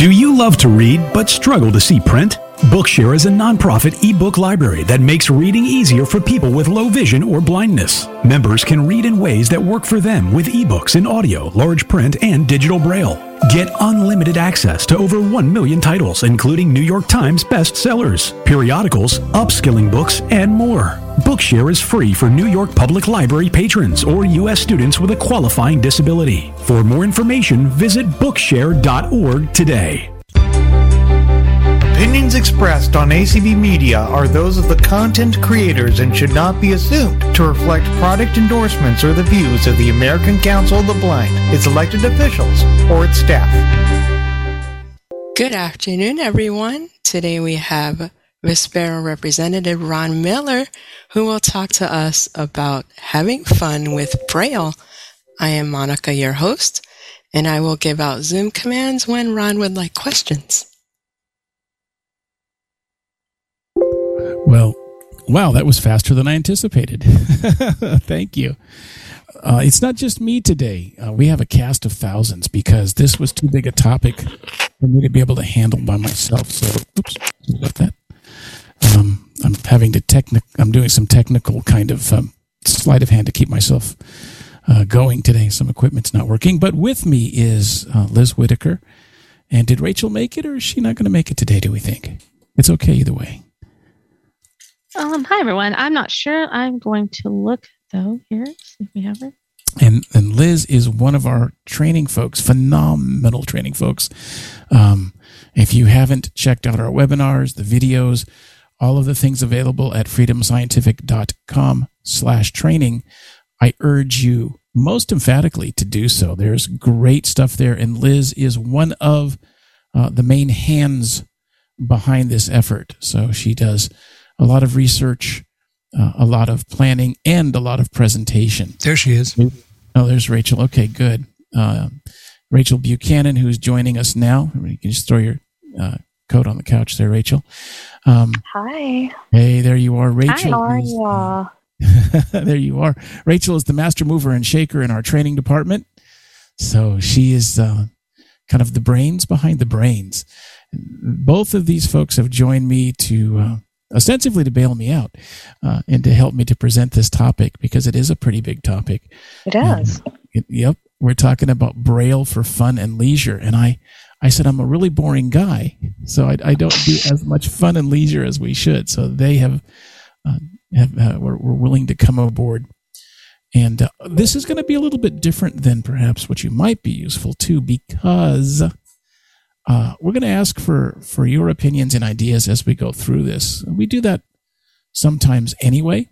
Do you love to read but struggle to see print? Bookshare is a nonprofit ebook library that makes reading easier for people with low vision or blindness. Members can read in ways that work for them with ebooks in audio, large print, and digital braille. Get unlimited access to over 1 million titles, including New York Times bestsellers, periodicals, upskilling books, and more. Bookshare is free for New York Public Library patrons or U.S. students with a qualifying disability. For more information, visit Bookshare.org today. Opinions expressed on ACB Media are those of the content creators and should not be assumed to reflect product endorsements or the views of the American Council of the Blind, its elected officials, or its staff. Good afternoon, everyone. Today we have Vispero Representative Ron Miller, who will talk to us about having fun with Braille. I am Monica, your host, and I will give out Zoom commands when Ron would like questions. Well, wow, that was faster than I anticipated. Thank you. Uh, it's not just me today. Uh, we have a cast of thousands because this was too big a topic for me to be able to handle by myself. So, oops, about that. Um, I'm having to technic. I'm doing some technical kind of um, sleight of hand to keep myself uh, going today. Some equipment's not working, but with me is uh, Liz Whitaker. And did Rachel make it, or is she not going to make it today? Do we think it's okay either way? Um, hi everyone. I'm not sure. I'm going to look though here, see if we have her. And and Liz is one of our training folks, phenomenal training folks. Um, if you haven't checked out our webinars, the videos, all of the things available at freedomscientific.com slash training, I urge you most emphatically to do so. There's great stuff there. And Liz is one of uh, the main hands behind this effort. So she does a lot of research, uh, a lot of planning, and a lot of presentation. There she is. Oh, there's Rachel. Okay, good. Uh, Rachel Buchanan, who's joining us now. You can just throw your uh, coat on the couch there, Rachel. Um, Hi. Hey, there you are, Rachel. Hi, how are you all? there you are. Rachel is the master mover and shaker in our training department. So she is uh, kind of the brains behind the brains. Both of these folks have joined me to uh, ostensibly to bail me out uh, and to help me to present this topic because it is a pretty big topic. It is. It, yep, we're talking about Braille for fun and leisure, and I, I said I'm a really boring guy, so I, I don't do as much fun and leisure as we should. So they have, uh, have uh, were, were willing to come aboard. And uh, this is going to be a little bit different than perhaps what you might be useful to because uh, we're going to ask for for your opinions and ideas as we go through this. We do that sometimes anyway,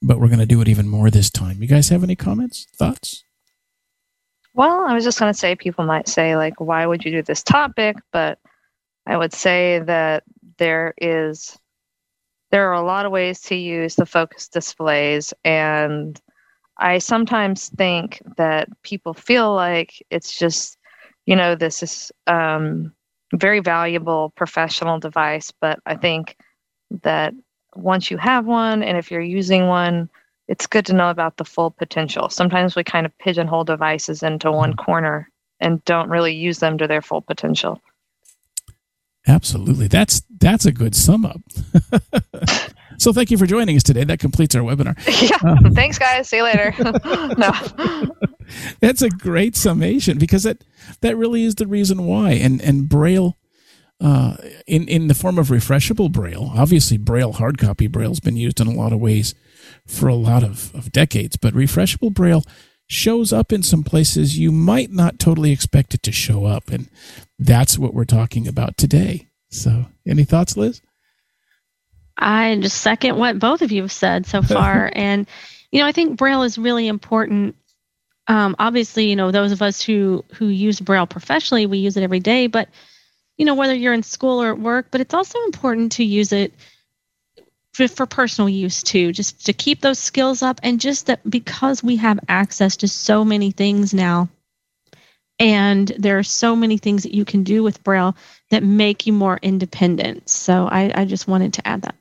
but we're going to do it even more this time. You guys have any comments, thoughts? Well, I was just going to say people might say, like, why would you do this topic? But I would say that there is there are a lot of ways to use the focus displays and i sometimes think that people feel like it's just you know this is um, very valuable professional device but i think that once you have one and if you're using one it's good to know about the full potential sometimes we kind of pigeonhole devices into one corner and don't really use them to their full potential Absolutely. That's that's a good sum up. so thank you for joining us today. That completes our webinar. yeah. Um, Thanks guys. See you later. no. That's a great summation because that that really is the reason why. And and Braille uh, in in the form of refreshable Braille, obviously Braille hard copy Braille's been used in a lot of ways for a lot of, of decades, but refreshable Braille shows up in some places you might not totally expect it to show up. And that's what we're talking about today. So, any thoughts, Liz? I just second what both of you have said so far. and, you know, I think Braille is really important. Um, obviously, you know, those of us who who use Braille professionally, we use it every day. But, you know, whether you're in school or at work, but it's also important to use it for, for personal use too, just to keep those skills up, and just that because we have access to so many things now, and there are so many things that you can do with Braille that make you more independent. So I, I just wanted to add that.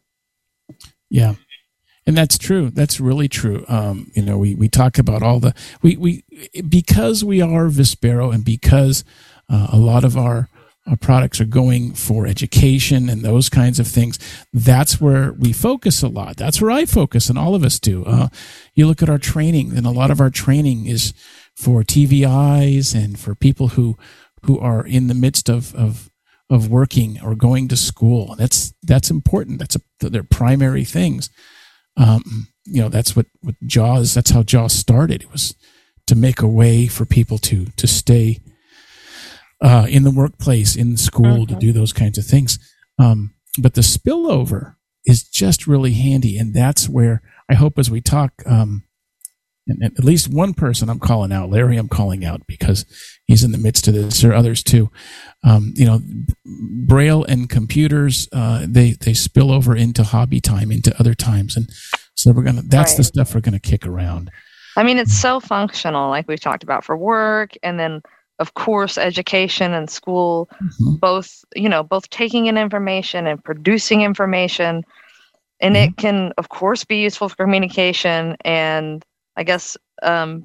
Yeah. And that's true. That's really true. Um, you know, we, we talk about all the, we, we, because we are Vispero and because uh, a lot of our uh, products are going for education and those kinds of things. That's where we focus a lot. That's where I focus, and all of us do. Uh, you look at our training, and a lot of our training is for TVIs and for people who who are in the midst of of of working or going to school. That's that's important. That's a, their primary things. Um, you know, that's what what Jaws. That's how Jaws started. It was to make a way for people to to stay uh, in the workplace, in school, mm-hmm. to do those kinds of things. Um, but the spillover is just really handy, and that's where I hope as we talk, um, and at least one person I'm calling out, Larry, I'm calling out because he's in the midst of this. There are others too. Um, you know, Braille and computers, uh, they they spill over into hobby time, into other times, and so we're gonna. That's right. the stuff we're gonna kick around. I mean, it's so functional, like we've talked about for work, and then of course education and school mm-hmm. both you know both taking in information and producing information and mm-hmm. it can of course be useful for communication and i guess um,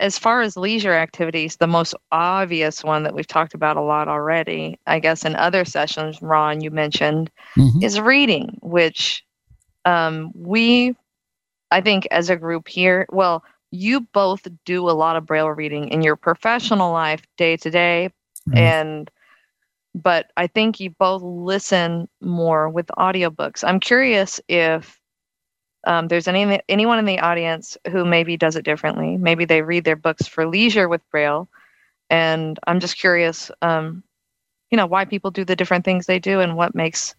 as far as leisure activities the most obvious one that we've talked about a lot already i guess in other sessions ron you mentioned mm-hmm. is reading which um, we i think as a group here well you both do a lot of braille reading in your professional life day to day and but i think you both listen more with audiobooks i'm curious if um, there's any anyone in the audience who maybe does it differently maybe they read their books for leisure with braille and i'm just curious um, you know why people do the different things they do and what makes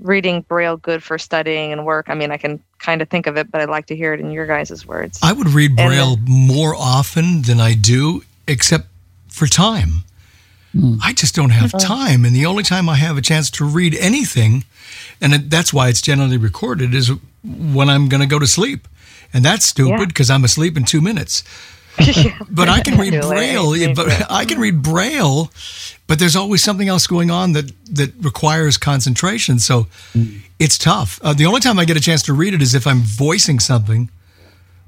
reading Braille good for studying and work? I mean, I can kind of think of it, but I'd like to hear it in your guys' words. I would read Braille then, more often than I do, except for time. Hmm. I just don't have time. And the only time I have a chance to read anything, and that's why it's generally recorded, is when I'm going to go to sleep. And that's stupid because yeah. I'm asleep in two minutes. but I can read Braille. But I can read Braille, but there's always something else going on that that requires concentration. So mm. it's tough. Uh, the only time I get a chance to read it is if I'm voicing something,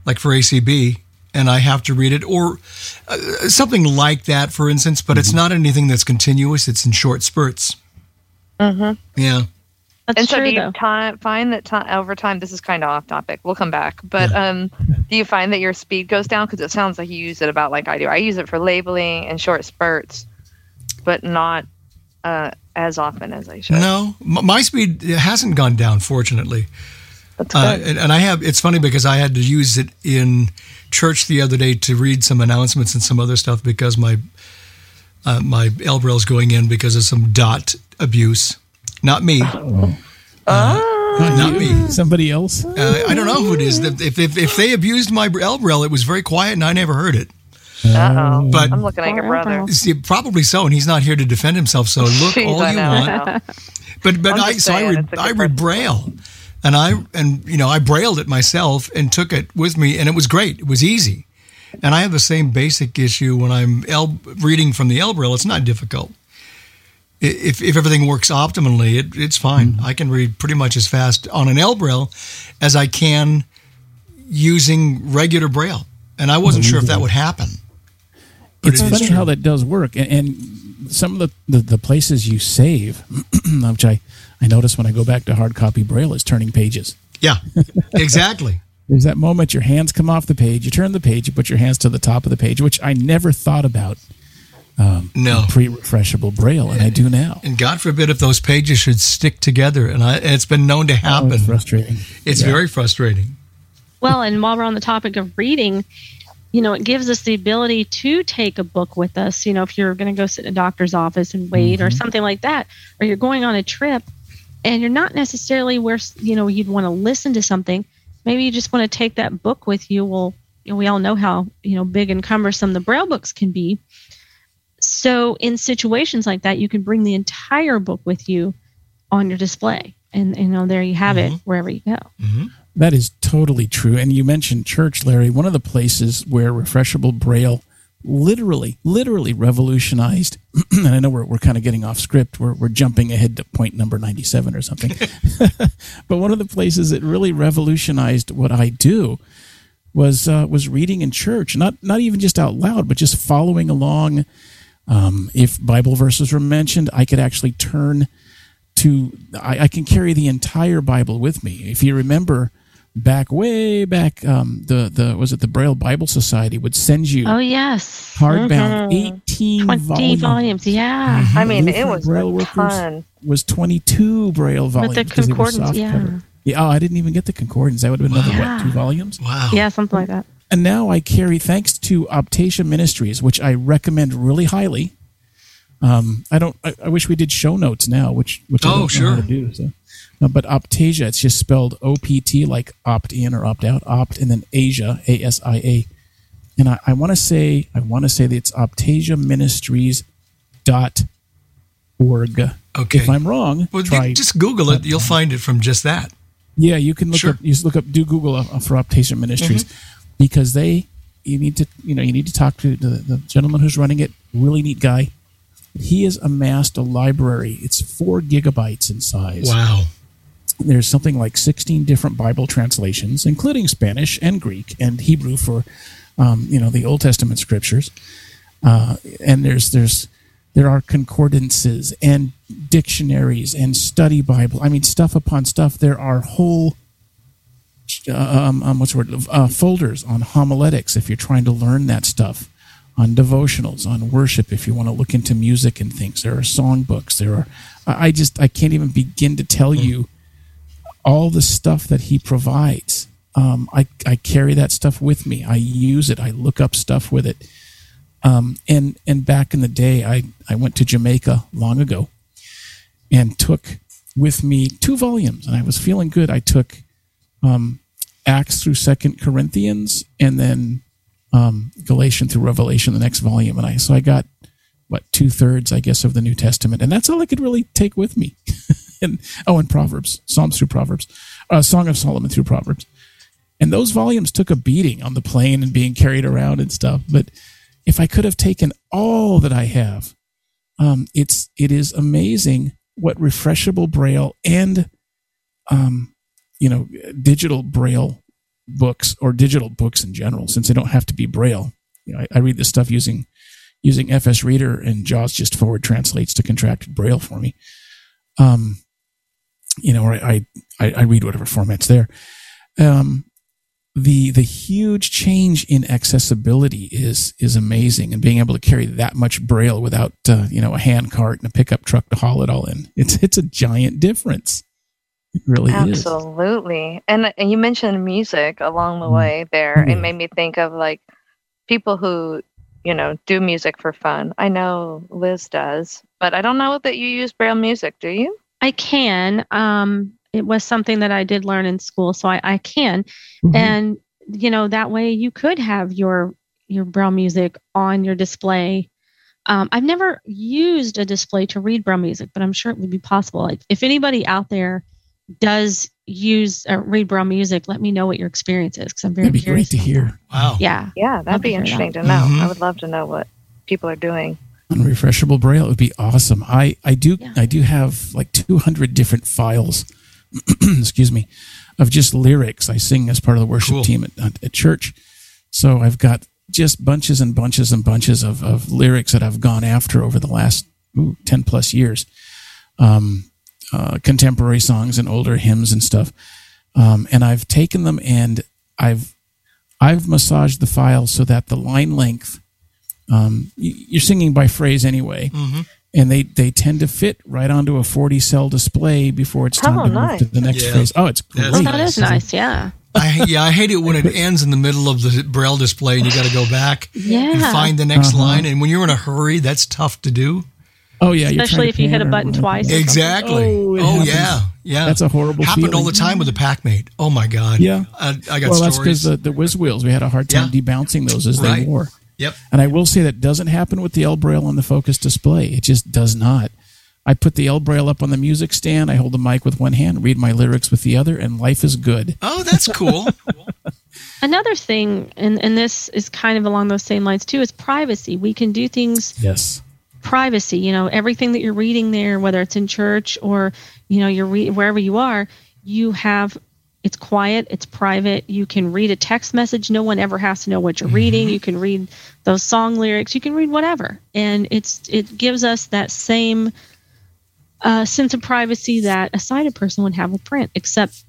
like for ACB, and I have to read it, or uh, something like that, for instance. But mm-hmm. it's not anything that's continuous. It's in short spurts. Mm-hmm. Yeah. That's and so, true, do you time, find that time, over time? This is kind of off topic. We'll come back, but um, do you find that your speed goes down? Because it sounds like you use it about like I do. I use it for labeling and short spurts, but not uh, as often as I should. No, my speed hasn't gone down, fortunately. That's good. Uh, and, and I have. It's funny because I had to use it in church the other day to read some announcements and some other stuff because my uh, my L is going in because of some dot abuse not me. Oh. Uh, not me. Somebody else? Uh, I don't know who it is. If, if, if they abused my ElBraille, it was very quiet and I never heard it. Uh-oh. But I'm looking at your brother. See, probably so, and he's not here to defend himself. So look Jeez, all you want. But but I so I read I read Braille, and I and you know I brailled it myself and took it with me, and it was great. It was easy, and I have the same basic issue when I'm El- reading from the ElBraille. It's not difficult if, if everything works optimally, it, it's fine. Mm-hmm. I can read pretty much as fast on an ElBraille as I can using regular Braille. And I wasn't sure if that would happen. But it's it funny how that does work. And, and some of the, the, the, places you save, which I, I notice when I go back to hard copy Braille, is turning pages. Yeah, exactly. There's that moment your hands come off the page, you turn the page, you put your hands to the top of the page, which I never thought about um, no pre-refreshable braille, and I do now. And God forbid if those pages should stick together, and, I, it's been known to happen. Oh, frustrating. It's yeah. very frustrating. Well, and while we're on the topic of reading, you know, it gives us the ability to take a book with us. You know, if you're going to go sit in a doctor's office and wait, mm-hmm. or something like that, or you're going on a trip, and you're not necessarily where you know you'd want to listen to something. Maybe you just want to take that book with you. Well, you know, we all know how you know big and cumbersome the braille books can be so in situations like that, you can bring the entire book with you on your display. And you know, there you have mm-hmm. it wherever you go. Mm-hmm. That is totally true. And you mentioned church, Larry. One of the places where refreshable braille literally, literally revolutionized. and I know we're, we're kind of getting off script. We're, we're jumping ahead to point number 97 or something. but one of the places that really revolutionized what I do was, uh, was reading in church, not, not even just out loud, but just following along Um, if Bible verses were mentioned, I could actually turn to, I, I, can carry the entire Bible with me. If you remember back way back, um, the, the, was it the Braille Bible Society would send you. Oh, yes. Hardbound, mm-hmm. 18 20 volumes. volumes. Yeah. Mm-hmm. I mean, it was Braille a ton. Was 22 Braille volumes. With the concordance, yeah. Cover. Yeah, oh, I didn't even get the concordance. That would have been wow. another, what, two volumes? Wow. Yeah, something like that. And now I carry, thanks to Optasia Ministries, which I recommend really highly. Um, I don't. I, I, wish we did show notes now, which which I oh, don't sure. know how to do. So. Uh, but Optasia, it's just spelled O P T, like opt in or opt out, opt, and then Asia, A S I A. And I, I want to say, I want to say that it's Optasia Ministries dot org. Okay. If I'm wrong, well, try, just Google it. You'll find it from just that. Yeah, you can look sure. up. You look up. Do Google uh, for Optasia Ministries mm-hmm. Because they. You need to. You know. You need to talk to the, the gentleman who's running it. Really neat guy. He has amassed a library. It's four gigabytes in size. Wow. There's something like 16 different Bible translations, including Spanish and Greek and Hebrew for, um, you know, the Old Testament scriptures. Uh, and there's there's there are concordances and dictionaries and study Bible. I mean, stuff upon stuff. There are whole um, um, what's the word uh, folders on homiletics if you're trying to learn that stuff on devotionals, on worship, if you want to look into music and things. There are songbooks. There are, I just, I can't even begin to tell hmm. you all the stuff that he provides. Um, I, I carry that stuff with me. I use it. I look up stuff with it. Um, and, and back in the day, I, I went to Jamaica long ago and took with me two volumes and I was feeling good. I took, um, Acts through second Corinthians and then um, Galatian through Revelation, the next volume, and I so I got what two thirds, I guess, of the New Testament, and that's all I could really take with me. and oh, and Proverbs, Psalms through Proverbs, uh, Song of Solomon through Proverbs, and those volumes took a beating on the plane and being carried around and stuff. But if I could have taken all that I have, um, it's it is amazing what refreshable Braille and um, you know digital Braille books or digital books in general, since they don't have to be braille. You know, I, I read this stuff using using FS Reader, and JAWS just forward translates to contracted braille for me. Um, you know, I I, I read whatever format's there. Um, the the huge change in accessibility is is amazing, and being able to carry that much braille without uh, you know a hand cart and a pickup truck to haul it all in, it's it's a giant difference. It really Absolutely. And, and you mentioned music along the mm. way there. It made me think of like people who, you know, do music for fun. I know Liz does, but I don't know that you use Braille music, do you? I can. Um, it was something that I did learn in school, so I, I can. Mm-hmm. And, you know, that way you could have your your Braille music on your display. Um, I've never used a display to read Braille music, but I'm sure it would be possible. Like, if anybody out there does use uh, read Braille music, let me know what your experience is because I'm very that'd be curious. Great to hear. Wow. Yeah. Yeah, that'd be interesting to know. Mm-hmm. I would love to know what people are doing. Unrefreshable Braille it would be awesome. I I do yeah. I do have like 200 different files. excuse me, of just lyrics. I sing as part of the worship cool. team at, at church, so I've got just bunches and bunches and bunches of, of lyrics that I've gone after over the last ooh, 10 plus years. Um, uh, contemporary songs and older hymns and stuff. Um, and I've taken them and I've I've massaged the file so that the line length um, you're singing by phrase anyway, mm-hmm. and they they tend to fit right onto a 40 cell display before it's time oh, to nice. move to the next yeah. phrase. Oh, it's great. Oh, that is nice. Yeah. I, yeah, I hate it when it ends in the middle of the braille display and you got to go back yeah. and find the next Uh-huh. line. And when you're in a hurry, that's tough to do. Oh yeah, Especially if you hit a button twice. Exactly. Oh, Oh, yeah, yeah. That's a horrible thing. Happened all the time with the PAC Mate. Oh my god. Yeah. I, I got well, that's because stories. the, the whiz wheels, we had a hard time Yeah. debouncing those as Right. they wore. yep. And I will say that doesn't happen with the ElBraille on the Focus display. It just does not. I put the ElBraille up on the music stand. I hold the mic with one hand, read my lyrics with the other, and life is good. Oh, that's cool. Another thing, and, and this is kind of along those same lines too, is privacy. We can do things Yes. Privacy. You know, everything that you're reading there, whether it's in church or you know you're re- wherever you are, you have It's quiet, it's private. You can read a text message. No one ever has to know what you're reading. You can read those song lyrics. You can read whatever. And it's it gives us that same uh, sense of privacy that a sighted person would have with print, except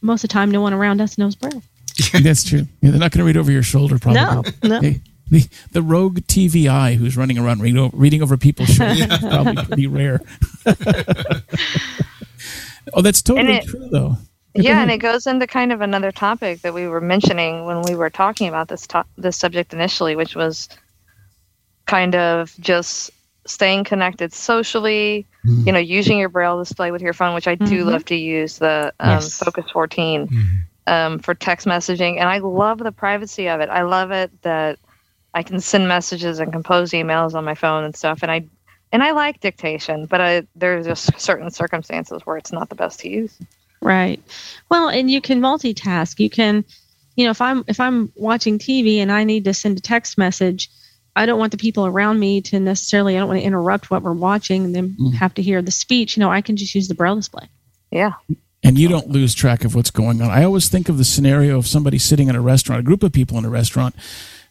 most of the time no one around us knows Braille. That's true. Yeah, they're not going to read over your shoulder, probably. No, no. Hey, the, the rogue TVI who's running around reading over, reading over people's shoulders is probably pretty rare. oh, that's totally it- true, though. Yeah, and it goes into kind of another topic that we were mentioning when we were talking about this to- this subject initially, which was kind of just staying connected socially. You know, using your braille display with your phone, which I do Mhm. love to use the um, Yes. Focus 14 um, for text messaging, and I love the privacy of it. I love it that I can send messages and compose emails on my phone and stuff, and I and I like dictation, but I, there's just certain circumstances where it's not the best to use. Right. Well, and you can multitask. You can, you know, if I'm if I'm watching TV and I need to send a text message, I don't want the people around me to necessarily. I don't want to interrupt what we're watching and then Mm. have to hear the speech. You know, I can just use the braille display. Yeah. and you don't lose track of what's going on. I always think of the scenario of somebody sitting in a restaurant, a group of people in a restaurant.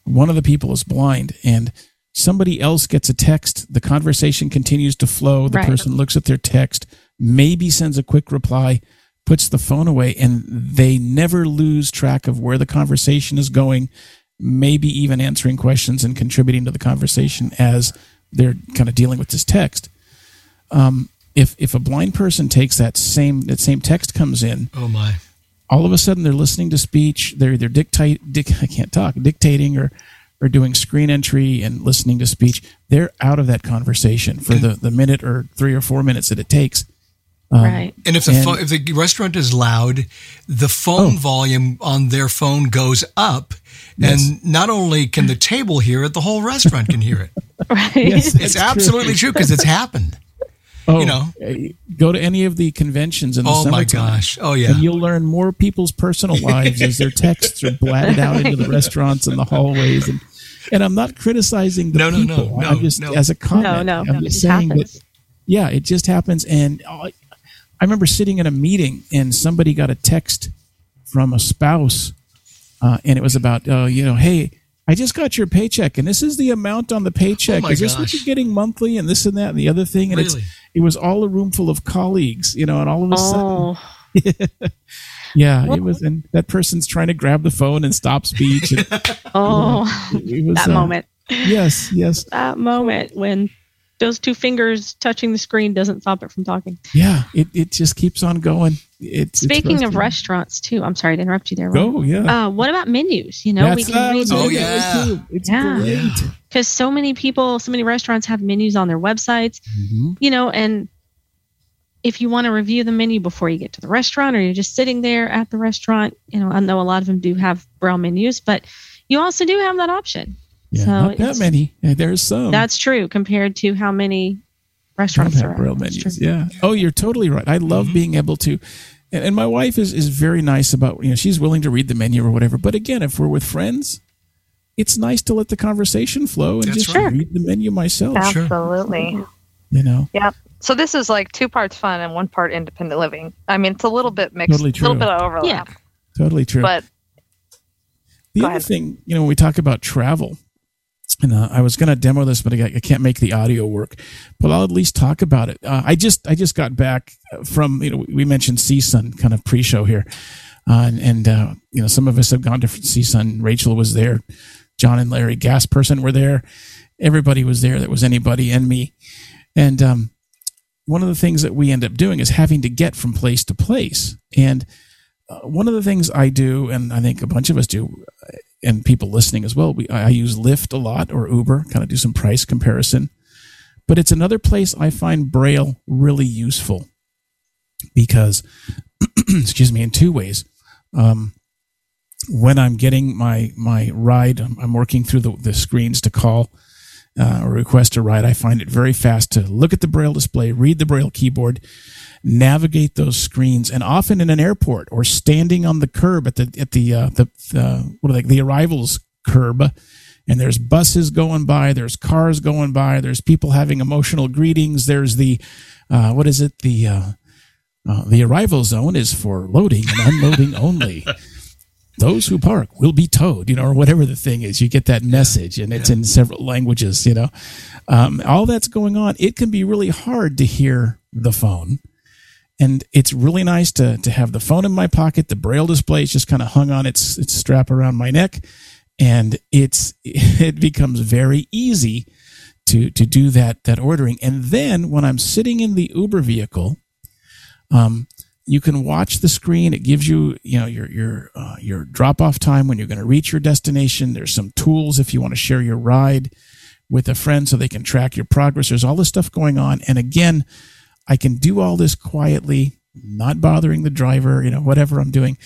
One of the people is blind, and somebody else gets a text. The conversation continues to flow. The Right. person looks at their text, maybe sends a quick reply, puts the phone away, and they never lose track of where the conversation is going. Maybe even answering questions and contributing to the conversation as they're kind of dealing with this text. Um, if if a blind person takes that same that same text comes in, Oh my. All of a sudden they're listening to speech. They're either dictate, dic, I can't talk, dictating or or doing screen entry and listening to speech. They're out of that conversation for the, the minute or three or four minutes that it takes. Um, right. And if the And- pho- if the restaurant is loud, the phone Oh. volume on their phone goes up, Yes. and not only can the table hear it, the whole restaurant can hear it. Right. Yes, It's absolutely true because it's happened. Oh, you know. uh, go to any of the conventions in the Oh my gosh! Oh yeah. And you'll learn more people's personal lives as their texts are blatted out into the restaurants and the hallways. And, and I'm not criticizing the No, no, no, no, I'm just no. as a comment. No, no, I'm no, just saying happens. that yeah, it just happens. And I, I remember sitting in a meeting and somebody got a text from a spouse, uh, and it was about, uh, you know, hey, I just got your paycheck, and this is the amount on the paycheck. Oh my is this what you're getting monthly, and this and that and the other thing? And Really? it's it was all a room full of colleagues, you know, and all of a sudden, Oh, yeah, it was, and that person's trying to grab the phone and stop speech. And oh, it was that uh, moment. Yes, yes, That moment when those two fingers touching the screen doesn't stop it from talking. yeah. It it just keeps on going. It's it's Speaking of restaurants, too. I'm sorry to interrupt you there. Ron. go, yeah. Uh, what about menus? You know, That's what I can read Oh, yeah. of too. It's Yeah. great. because so many people, so many restaurants have menus on their websites. Mhm. You know, and if you want to review the menu before you get to the restaurant, or you're just sitting there at the restaurant, you know, I know a lot of them do have braille menus, but you also do have that option. Yeah, So not that many. There's some. That's true compared to how many restaurants have there are. braille That's menus. true. Yeah. Oh, you're totally right. I love mm-hmm. being able to. And, and my wife is is very nice about you know she's willing to read the menu or whatever. But again, if we're with friends, it's nice to let the conversation flow and That's just right. read the menu myself. Sure. Absolutely. You know. Yep. So this is like two parts fun and one part independent living. I mean, it's a little bit mixed, Totally true. a little bit of overlap. Totally true. But The other ahead. thing, you know, when we talk about travel, and uh, I was going to demo this, but I, I can't make the audio work. But I'll at least talk about it. Uh, I just I just got back from you know we mentioned CSUN kind of pre-show here, uh, and, and uh, you know some of us have gone to CSUN. Rachel was there, John and Larry Gassman were there, everybody was there that was anybody and me, and um, one of the things that we end up doing is having to get from place to place, and uh, one of the things I do, and I think a bunch of us do, and people listening as well, we, I use Lyft a lot or Uber, kind of do some price comparison. But it's another place I find Braille really useful because, excuse me, in two ways. Um, when I'm getting my my ride, I'm, I'm working through the, the screens to call uh, or request a ride. I find it very fast to look at the Braille display, read the Braille keyboard, navigate those screens, and often in an airport or standing on the curb at the at the uh, the uh, what are they the arrivals curb, and there's buses going by, there's cars going by, there's people having emotional greetings, there's the uh, what is it the uh, Uh, the arrival zone is for loading and unloading only. Those who park will be towed, you know, or whatever the thing is. You get that message, and it's in several languages, you know. Um, all that's going on. It can be really hard to hear the phone, and it's really nice to to have the phone in my pocket. The braille display is just kind of hung on its its strap around my neck, and it's it becomes very easy to to do that that ordering. And then when I'm sitting in the Uber vehicle, um, you can watch the screen. It gives you you know your your uh, your drop off time when you're going to reach your destination. There's some tools if you want to share your ride with a friend so they can track your progress. There's all this stuff going on, and again, I can do all this quietly, not bothering the driver. You know whatever I'm doing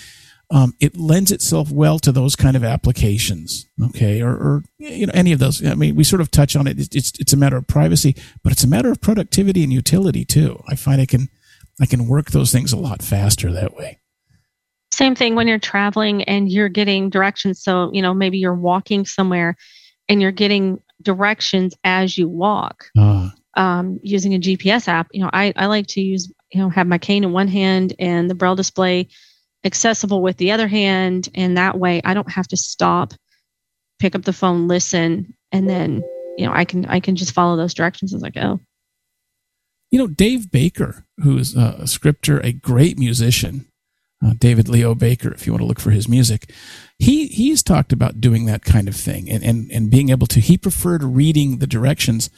um, it lends itself well to those kind of applications. Okay, or, or, you know any of those. I mean, we sort of touch on it. It's, it's it's a matter of privacy, but it's a matter of productivity and utility too. I find I can I can work those things a lot faster that way. Same thing when you're traveling and you're getting directions. So you know maybe you're walking somewhere and you're getting directions as you walk. Uh. Um, using a GPS app, you know, I, I like to use, you know, have my cane in one hand and the braille display accessible with the other hand. And that way I don't have to stop, pick up the phone, listen, and then, you know, I can, I can just follow those directions as I go. You know, Dave Baker, who's a scripter, a great musician, uh, David Leo Baker, if you want to look for his music, he he's talked about doing that kind of thing and, and, and being able to. He preferred reading the directions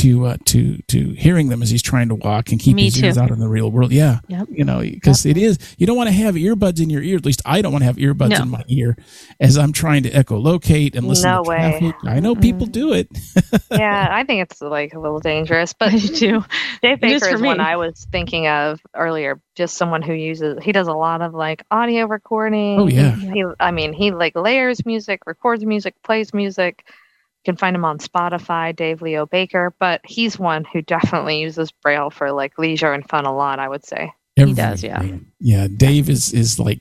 to uh, to to hearing them as he's trying to walk and keep Me his too. ears out in the real world. Yeah, Yep. you know, because Yep. it is you don't want to have earbuds in your ear. At least I don't want to have earbuds No. in my ear as I'm trying to echolocate and listen No to way. traffic. I know people do it. yeah, I think it's like a little dangerous, but I do. Dave Baker for is one. I was thinking of earlier. Just someone who uses he does a lot of like audio recording. Oh, yeah. He I mean he like layers music, records music, plays music. You can find him on Spotify, Dave Leo Baker, but he's one who definitely uses Braille for like leisure and fun a lot, I would say. He does, yeah. Yeah, Dave is is like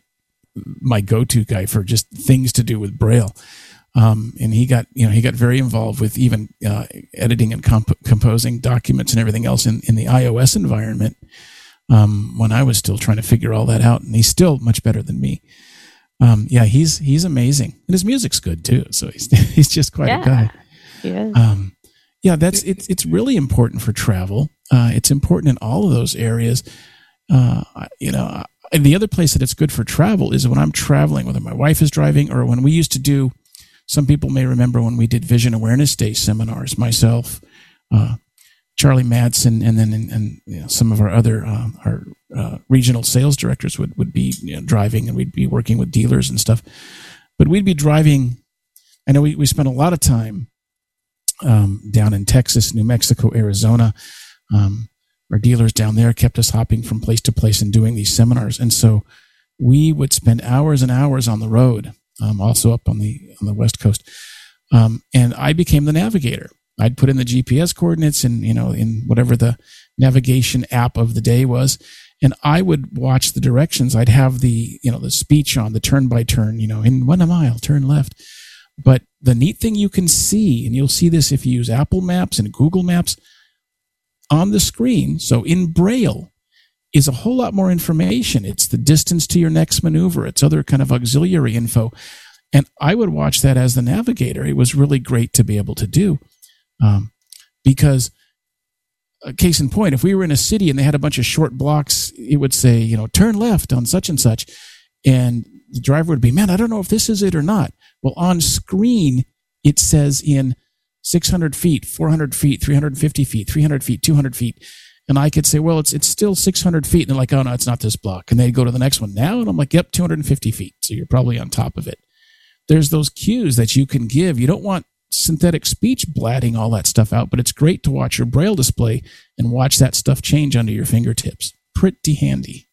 my go-to guy for just things to do with Braille. Um, and he got you know he got very involved with even uh, editing and comp- composing documents and everything else in, in the iOS environment um, when I was still trying to figure all that out, and he's still much better than me. Um, yeah, he's he's amazing, and his music's good too. So he's he's just quite a guy. Is. Um, yeah, that's it's it's really important for travel. Uh, it's important in all of those areas. Uh, you know, and the other place that it's good for travel is when I'm traveling, whether my wife is driving or when we used to do. Some people may remember when we did Vision Awareness Day seminars. Myself, uh, Charlie Madsen, and then and, and you know, some of our other uh, our uh, regional sales directors would would be you know, driving, and we'd be working with dealers and stuff. But we'd be driving. I know we, we spent a lot of time um, down in Texas, New Mexico, Arizona. Um, our dealers down there kept us hopping from place to place and doing these seminars, and so we would spend hours and hours on the road. Um, also up on the on the west coast, um, and I became the navigator. I'd put in the GPS coordinates and you know in whatever the navigation app of the day was, and I would watch the directions. I'd have the you know the speech on the turn by turn. You know, in one mile, turn left. But the neat thing you can see, and you'll see this if you use Apple Maps and Google Maps on the screen. So in Braille is a whole lot more information. It's the distance to your next maneuver. It's other kind of auxiliary info. And I would watch that as the navigator. It was really great to be able to do. Um, because a case in point, if we were in a city and they had a bunch of short blocks, it would say, you know, turn left on such and such. And the driver would be, man, I don't know if this is it or not. Well, on screen, it says in 600 feet, 400 feet, 350 feet, 300 feet, 200 feet. And I could say, well, it's, it's still 600 feet. And they're like, oh, no, it's not this block. And they go to the next one now. And I'm like, yep, 250 feet. So you're probably on top of it. There's those cues that you can give. You don't want synthetic speech blatting all that stuff out, but it's great to watch your braille display and watch that stuff change under your fingertips. Pretty handy.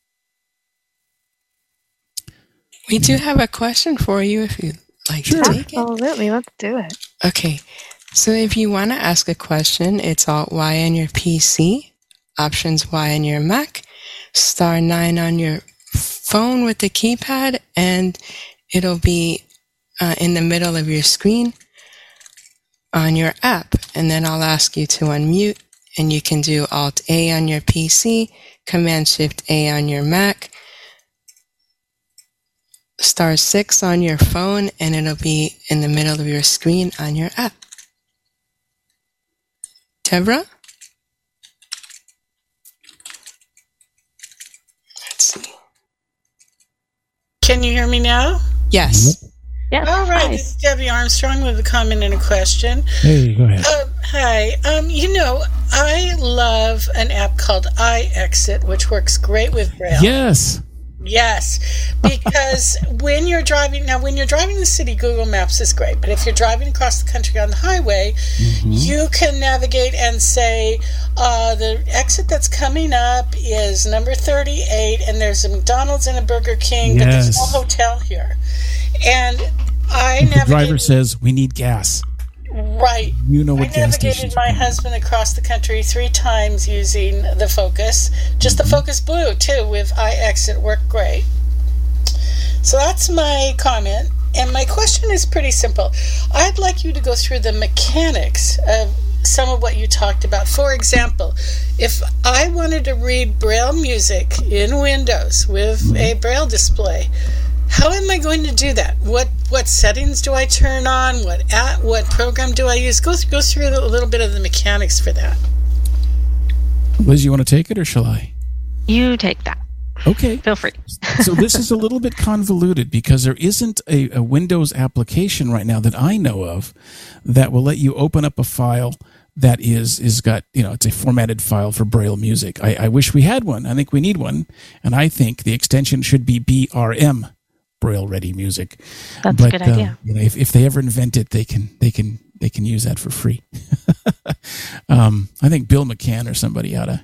We do have a question for you if you'd like Sure. to take it. Absolutely, let's do it. Okay. So if you want to ask a question, it's Alt Y on your PC, Options Y on your Mac, star nine on your phone with the keypad, and it'll be uh, in the middle of your screen on your app. And then I'll ask you to unmute and you can do Alt A on your PC, Command Shift A on your Mac, star 6 on your phone, and it'll be in the middle of your screen on your app. Deborah? Let's see. Can you hear me now? Yes. Mm-hmm. Yes. All right, hi. this is Debbie Armstrong with a comment and a question. Hey, go ahead. Uh, hi. Um, you know, I love an app called iExit, which works great with Braille. Yes. Yes, because when you're driving now, when you're driving the city, Google Maps is great. But if you're driving across the country on the highway, you can navigate and say uh, the exit that's coming up is number 38, and there's a McDonald's and a Burger King, but there's Yes. no hotel here. And I the driver says we need gas. right. You know I what gas navigated my husband across the country three times using the Focus. Just the mm-hmm. Focus Blue, too, with iExit worked great. So that's my comment. And my question is pretty simple. I'd like you to go through the mechanics of some of what you talked about. For example, if I wanted to read Braille music in Windows with mm-hmm. a Braille display, how am I going to do that? What what settings do I turn on? What app, what program do I use? Go go through a little bit of the mechanics for that. Liz, you want to take it or shall I? You take that. Okay. Feel free. so this is a little bit convoluted because there isn't a, a Windows application right now that I know of that will let you open up a file that is is got you know it's a formatted file for Braille music. I, I wish we had one. I think we need one, and I think the extension should be BRM, Braille Ready Music. That's a good idea. you know, if, if they ever invent it, they can they can they can use that for free. um, I think Bill McCann or somebody ought to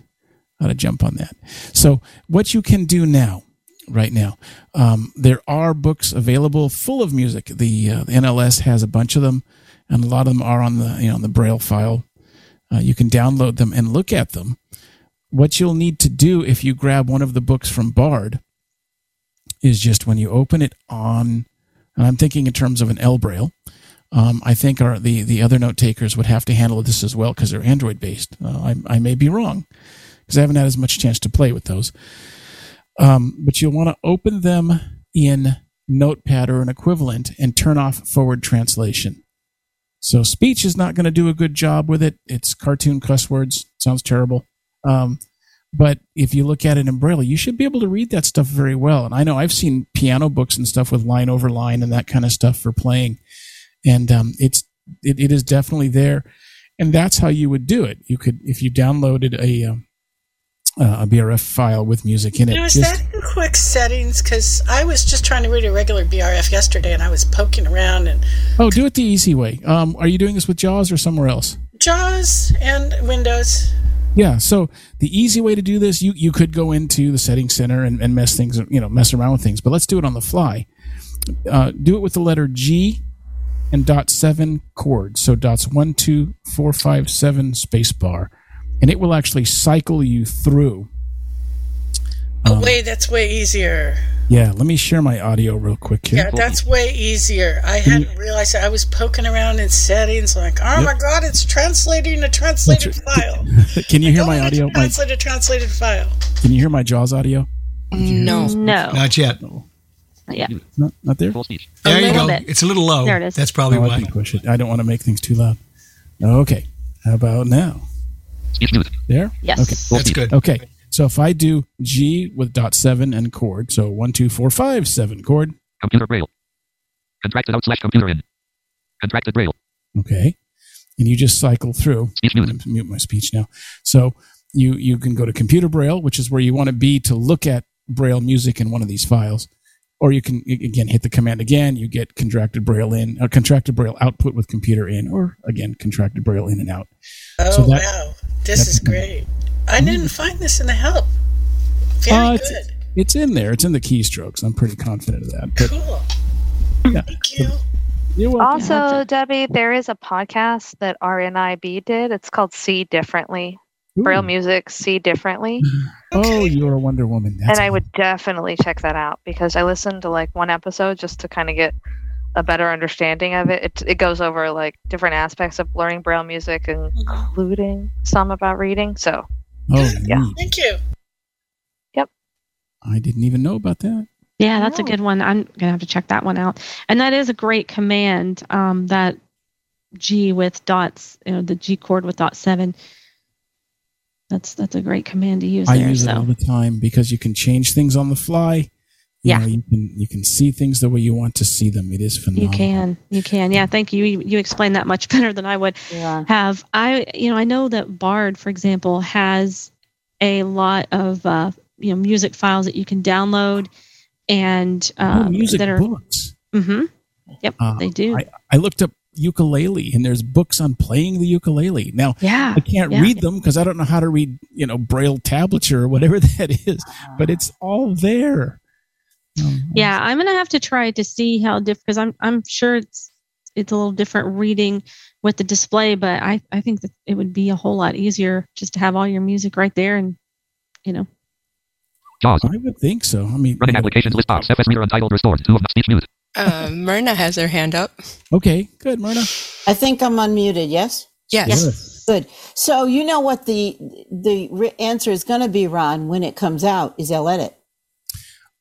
ought to jump on that. So what you can do now, right now, um, there are books available full of music. The, uh, the NLS has a bunch of them, and a lot of them are on the you know on the Braille file. Uh, you can download them and look at them. What you'll need to do if you grab one of the books from Bard is just when you open it on, and I'm thinking in terms of an ElBraille. Um, I think our the the other note takers would have to handle this as well because they're Android based. Uh, I, I may be wrong because I haven't had as much chance to play with those. Um, but you'll want to open them in Notepad or an equivalent and turn off forward translation. So speech is not going to do a good job with it. It's cartoon cuss words. Sounds terrible. Um, but if you look at it in Braille, you should be able to read that stuff very well. And I know I've seen piano books and stuff with line over line and that kind of stuff for playing, and um, it's it, it is definitely there. And that's how you would do it. You could if you downloaded a um, uh, a BRF file with music in it. Is just- that in quick settings? Because I was just trying to read a regular BRF yesterday, and I was poking around and oh, do it the easy way. Um, are you doing this with JAWS or somewhere else? JAWS and Windows. Yeah. So the easy way to do this, you you could go into the settings center and, and mess things, you know, mess around with things. But let's do it on the fly. Uh, do it with the letter G and dot seven chord. So dots one, two, four, five, seven space bar, and it will actually cycle you through. Oh, wait, that's way easier. Yeah. Let me share my audio real quick here. Yeah, that's way easier. I hadn't realized that. I was poking around in settings, like, oh Yep. my god, it's translating a translated file. Can you hear oh my audio? to My, Translate a translated file. can you hear my JAWS audio? No. No. Not yet. Yeah. Not, not there. There you go. bit. It's a little low. There it is. That's probably Oh, I why. can push it. I don't want to make things too loud. Okay. How about now? There? Yes. Okay. That's good. Okay. So if I do G with dot seven and chord, so one, two, four, five, seven chord. Computer Braille. Contracted out slash computer in. Contracted Braille. Okay. And you just cycle through. Speech I'm music. gonna mute my speech now. So you you can go to computer braille, which is where you want to be to look at braille music in one of these files. Or you can again hit the command again, you get contracted braille in, or contracted braille output with computer in, or again contracted braille in and out. Oh So that- wow, this is great. I didn't find this in the help. Very Uh, it's, good. it's in there. It's in the keystrokes. I'm pretty confident of that. But Cool. yeah. Thank you. You're. Also, Debbie, there is a podcast that RNIB did. It's called See Differently. Braille Music See Differently. Oh, you're a Wonder Woman. That's and I would definitely check that out because I listened to like one episode just to kind of get a better understanding of it. It it goes over like different aspects of learning braille music, including some about reading. So Oh, Yeah. neat. Thank you. Yep. I didn't even know about that. Yeah, that's a good one. I'm gonna have to check that one out. And that is a great command. Um, that G with dots, you know, the G chord with dot seven. That's that's a great command to use I there. use it all the time because you can change things on the fly. You Yeah. know, you can you can see things the way you want to see them. It is phenomenal you can, you can. Yeah, thank you. You, you explained that much better than I would Yeah. have. I, you know, I know that Bard, for example, has a lot of uh, you know music files that you can download and uh, oh, music that are. books. mm-hmm Yep, Uh, they do. I, I looked up ukulele and there's books on playing the ukulele. Now yeah, I can't yeah. read them because I don't know how to read, you know, braille tablature or whatever that is, but it's all there. Um, Yeah, I'm gonna have to try to see how different because I'm I'm sure it's it's a little different reading with the display, but I I think that it would be a whole lot easier just to have all your music right there and you know JAWS. I would think so. I mean, Running applications list box. FS Reader Untitled restored. Two of speech mute. Uh, Myrna has her hand up. okay, good, Myrna. I think I'm unmuted. Yes. Yes. Good. So you know what the the answer is going to be, Ron, when it comes out is I'll edit.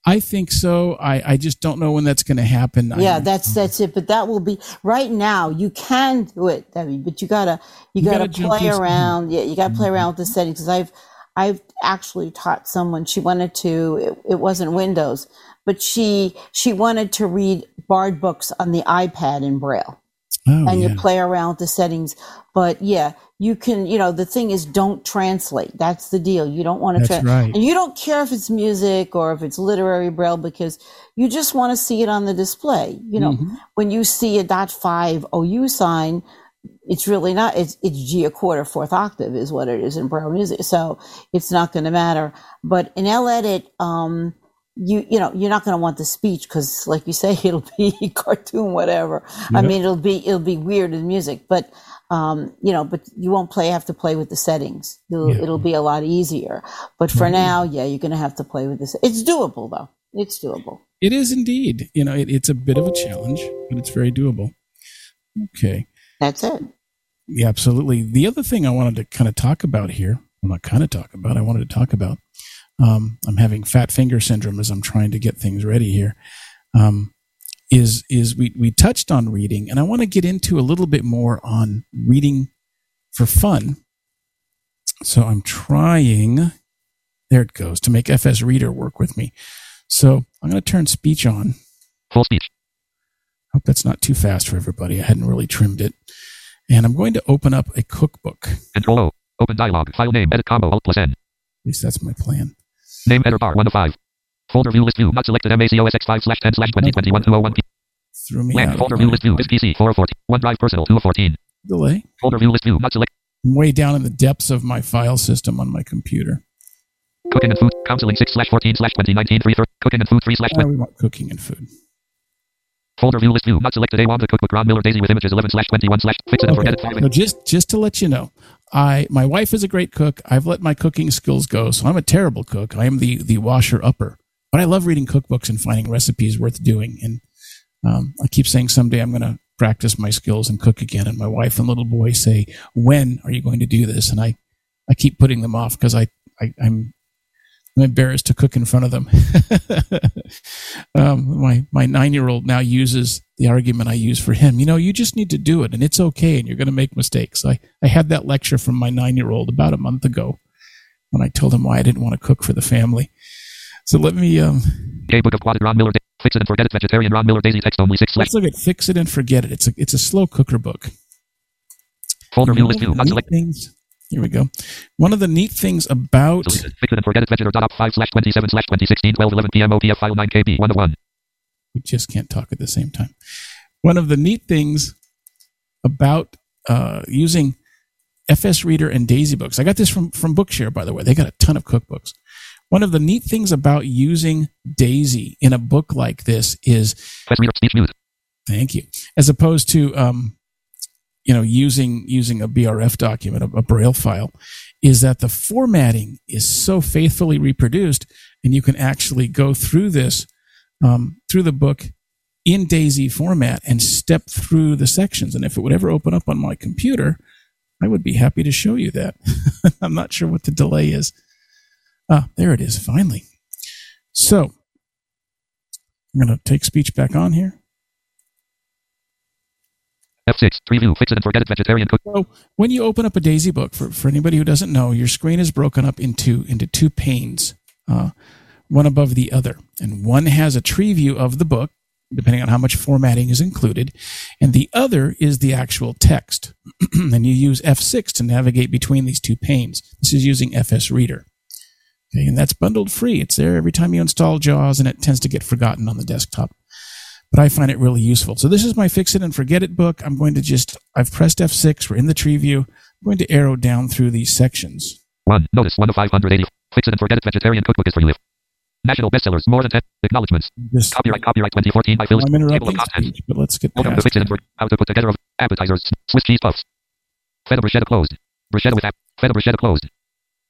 I think so. I, I just don't know when that's going to happen. Yeah, that's that's it. But that will be right now. You can do it, but you gotta you, You gotta, gotta play around. Yeah, you gotta play mm-hmm. around with the settings. Because I've I've actually taught someone. She wanted to. It, it wasn't Windows, but she she wanted to read Bard books on the iPad in Braille. Oh, and yeah. you play around with the settings. But yeah, you can, you know, the thing is don't translate. That's the deal. You don't want to translate. right. And you don't care if it's music or if it's literary braille because you just want to see it on the display. You know, Mhm. when you see a dot five OU sign, it's really not, it's, it's G a quarter fourth octave is what it is in braille music. So it's not going to matter. But in L edit, um, you you know you're not going to want the speech because like you say it'll be cartoon whatever i mean it'll be it'll be weird in music but um you know but you won't play have to play with the settings it'll, Yeah. it'll be a lot easier but for Right. now yeah you're going to have to play with this it's doable though it's doable It is indeed. You know, it, it's a bit of a challenge, but it's very doable. Okay. that's it Yeah, absolutely. The other thing I wanted to kind of talk about here, i'm not kind of talk about, I wanted to talk about. Um, I'm having fat finger syndrome as I'm trying to get things ready here. Um, is is we we touched on reading, and I want to get into a little bit more on reading for fun. So I'm trying. There it goes to make FS Reader work with me. So I'm going to turn speech on. Full speech. Hope that's not too fast for everybody. I hadn't really trimmed it. And I'm going to open up a cookbook. Control O. Open dialog. File name. Edit combo. Alt plus N. At least that's my plan. Name header bar 1 of 5. Folder view list view. Not selected MACOSX 5 slash 10 slash 2021 201 P. Threw me Land. out. Folder view list view. Is PC 4 of 14. OneDrive personal 2 of 14. Delay. Folder view list view. Not select. I'm way down in the depths of my file system on my computer. Cooking and food. Counseling 6 slash 14 slash 2019 3 Cooking and food 3 slash Oh, we want cooking and food. Folder view list view. Not selected A1. The cookbook. Ron Miller Daisy with images 11 slash 21 slash. Fix it and forget it. Okay. 5. Just just to let you know, I my wife is a great cook. I've let my cooking skills go, so I'm a terrible cook. I am the the washer upper, but I love reading cookbooks and finding recipes worth doing. And um, I keep saying someday I'm going to practice my skills and cook again. And my wife and little boy say, "When are you going to do this?" And I I keep putting them off because I, I I'm I'm embarrassed to cook in front of them. um, my my nine year old now uses the argument I use for him. You know, you just need to do it, and it's okay, and you're going to make mistakes. I I had that lecture from my nine year old about a month ago when I told him why I didn't want to cook for the family. So let me um, book of quad Ron Miller. Fix it and forget it. Vegetarian Ron Miller Daisy text only 6 let's look at fix it and forget it. It's a it's a slow cooker book. Folder view list view. the Not select. things. Here we go. One of the neat things about Deleted. Fix it and forget it. Dot 5 slash 27 slash 2016 12 11 p.m. OPF file 9 KB 1 of 1. we just can't talk at the same time. One of the neat things about uh, using FS Reader and Daisy Books, I got this from from Bookshare, by the way. They got a ton of cookbooks. One of the neat things about using Daisy in a book like this is, Press reader. Speech mute. thank you, as opposed to um, you know using using a BRF document, a, a Braille file, is that the formatting is so faithfully reproduced, and you can actually go through this um, through the book in Daisy format and step through the sections. And if it would ever open up on my computer, I would be happy to show you that. I'm not sure what the delay is. Ah, there it is, finally. So I'm going to take speech back on here. F6, preview, fix it and forget it, vegetarian cook. So when you open up a Daisy book, for, for anybody who doesn't know, your screen is broken up into, into two panes, uh, one above the other. And one has a tree view of the book, depending on how much formatting is included. And the other is the actual text. and you use F6 to navigate between these two panes. This is using FS Reader. Okay, and that's bundled free. It's there every time you install JAWS, and it tends to get forgotten on the desktop. But I find it really useful. So this is my fix it and forget it book. I'm going to just, I've pressed F6. We're in the tree view. I'm going to arrow down through these sections. One, notice, one of 580. Fix it and forget it, vegetarian cookbook is for you. National bestsellers, more than 10. Acknowledgements. This, Copyright, copyright 2014 by Phyllis. I'm Table of interrupting contents. speech, but let's get Welcome to past Fix It and For- How to put together of appetizers. Swiss cheese puffs. Feta bruschetta closed. Bruschetta with app. Feta bruschetta closed.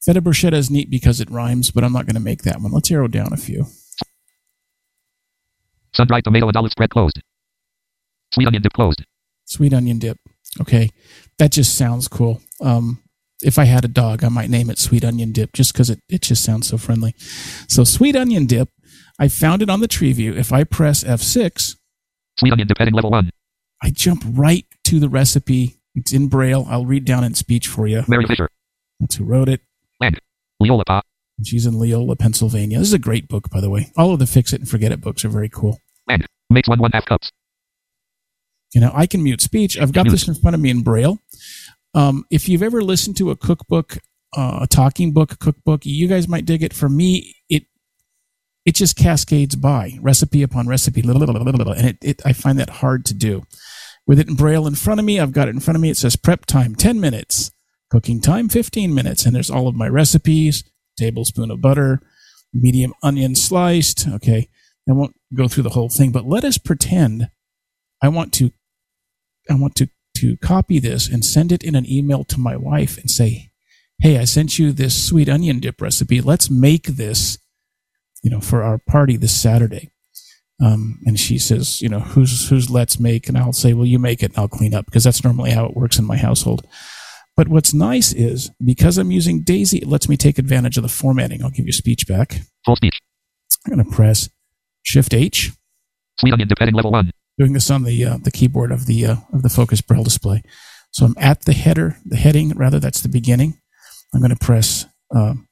Feta bruschetta is neat because it rhymes, but I'm not going to make that one. Let's arrow down a few. Sun-dried tomato and olive spread closed. Sweet onion dip closed. Sweet onion dip. Okay. That just sounds cool. Um, if I had a dog, I might name it Sweet Onion Dip just because it, it just sounds so friendly. So, Sweet Onion Dip, I found it on the tree view. If I press F6, Sweet onion dip heading level 1. I jump right to the recipe. It's in Braille. I'll read down in speech for you. Mary Fisher. That's who wrote it. Land. Leola Pa. She's in Leola, Pennsylvania. This is a great book, by the way. All of the Fix It and Forget It books are very cool. Land. Makes one one half cups. You know, I can mute speech. I've got this in front of me in Braille. Um, if you've ever listened to a cookbook, uh, a talking book, a cookbook, you guys might dig it. For me, it it just cascades by recipe upon recipe, little, little, little, little, and it, it I find that hard to do. With it in Braille in front of me, I've got it in front of me. It says prep time ten minutes, cooking time fifteen minutes, and there's all of my recipes. Tablespoon of butter, medium onion sliced. Okay, I won't go through the whole thing, but let us pretend I want to I want to to copy this and send it in an email to my wife and say, "Hey, I sent you this sweet onion dip recipe. Let's make this, you know, for our party this Saturday." Um, and she says, "You know, who's who's let's make?" And I'll say, "Well, you make it, and I'll clean up," because that's normally how it works in my household. But what's nice is because I'm using Daisy, it lets me take advantage of the formatting. I'll give you speech back. Full speech. I'm going to press Shift H Sweet onion dip heading level 1. doing this on the uh, the keyboard of the uh, of the Focus Braille display. So I'm at the header, the heading rather. That's the beginning. I'm going to press um,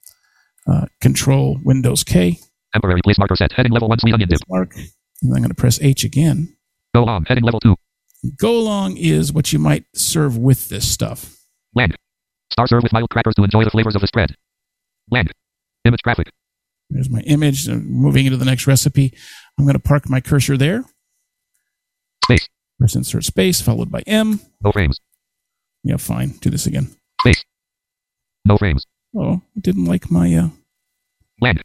uh, Control Windows K Temporary place marker set. Heading level 1 sweet onion dip. mark, and I'm going to press H again. Go on. Heading level 2. Go along is what you might serve with this stuff. Land. Star serve with mild crackers to enjoy the flavors of the spread. Land. Image graphic. There's my image. Uh, moving into the next recipe, I'm going to park my cursor there. Space. Press Insert Space followed by M. No frames. Yeah, fine. Do this again. Space. No frames. Oh, I didn't like my. Uh, Land.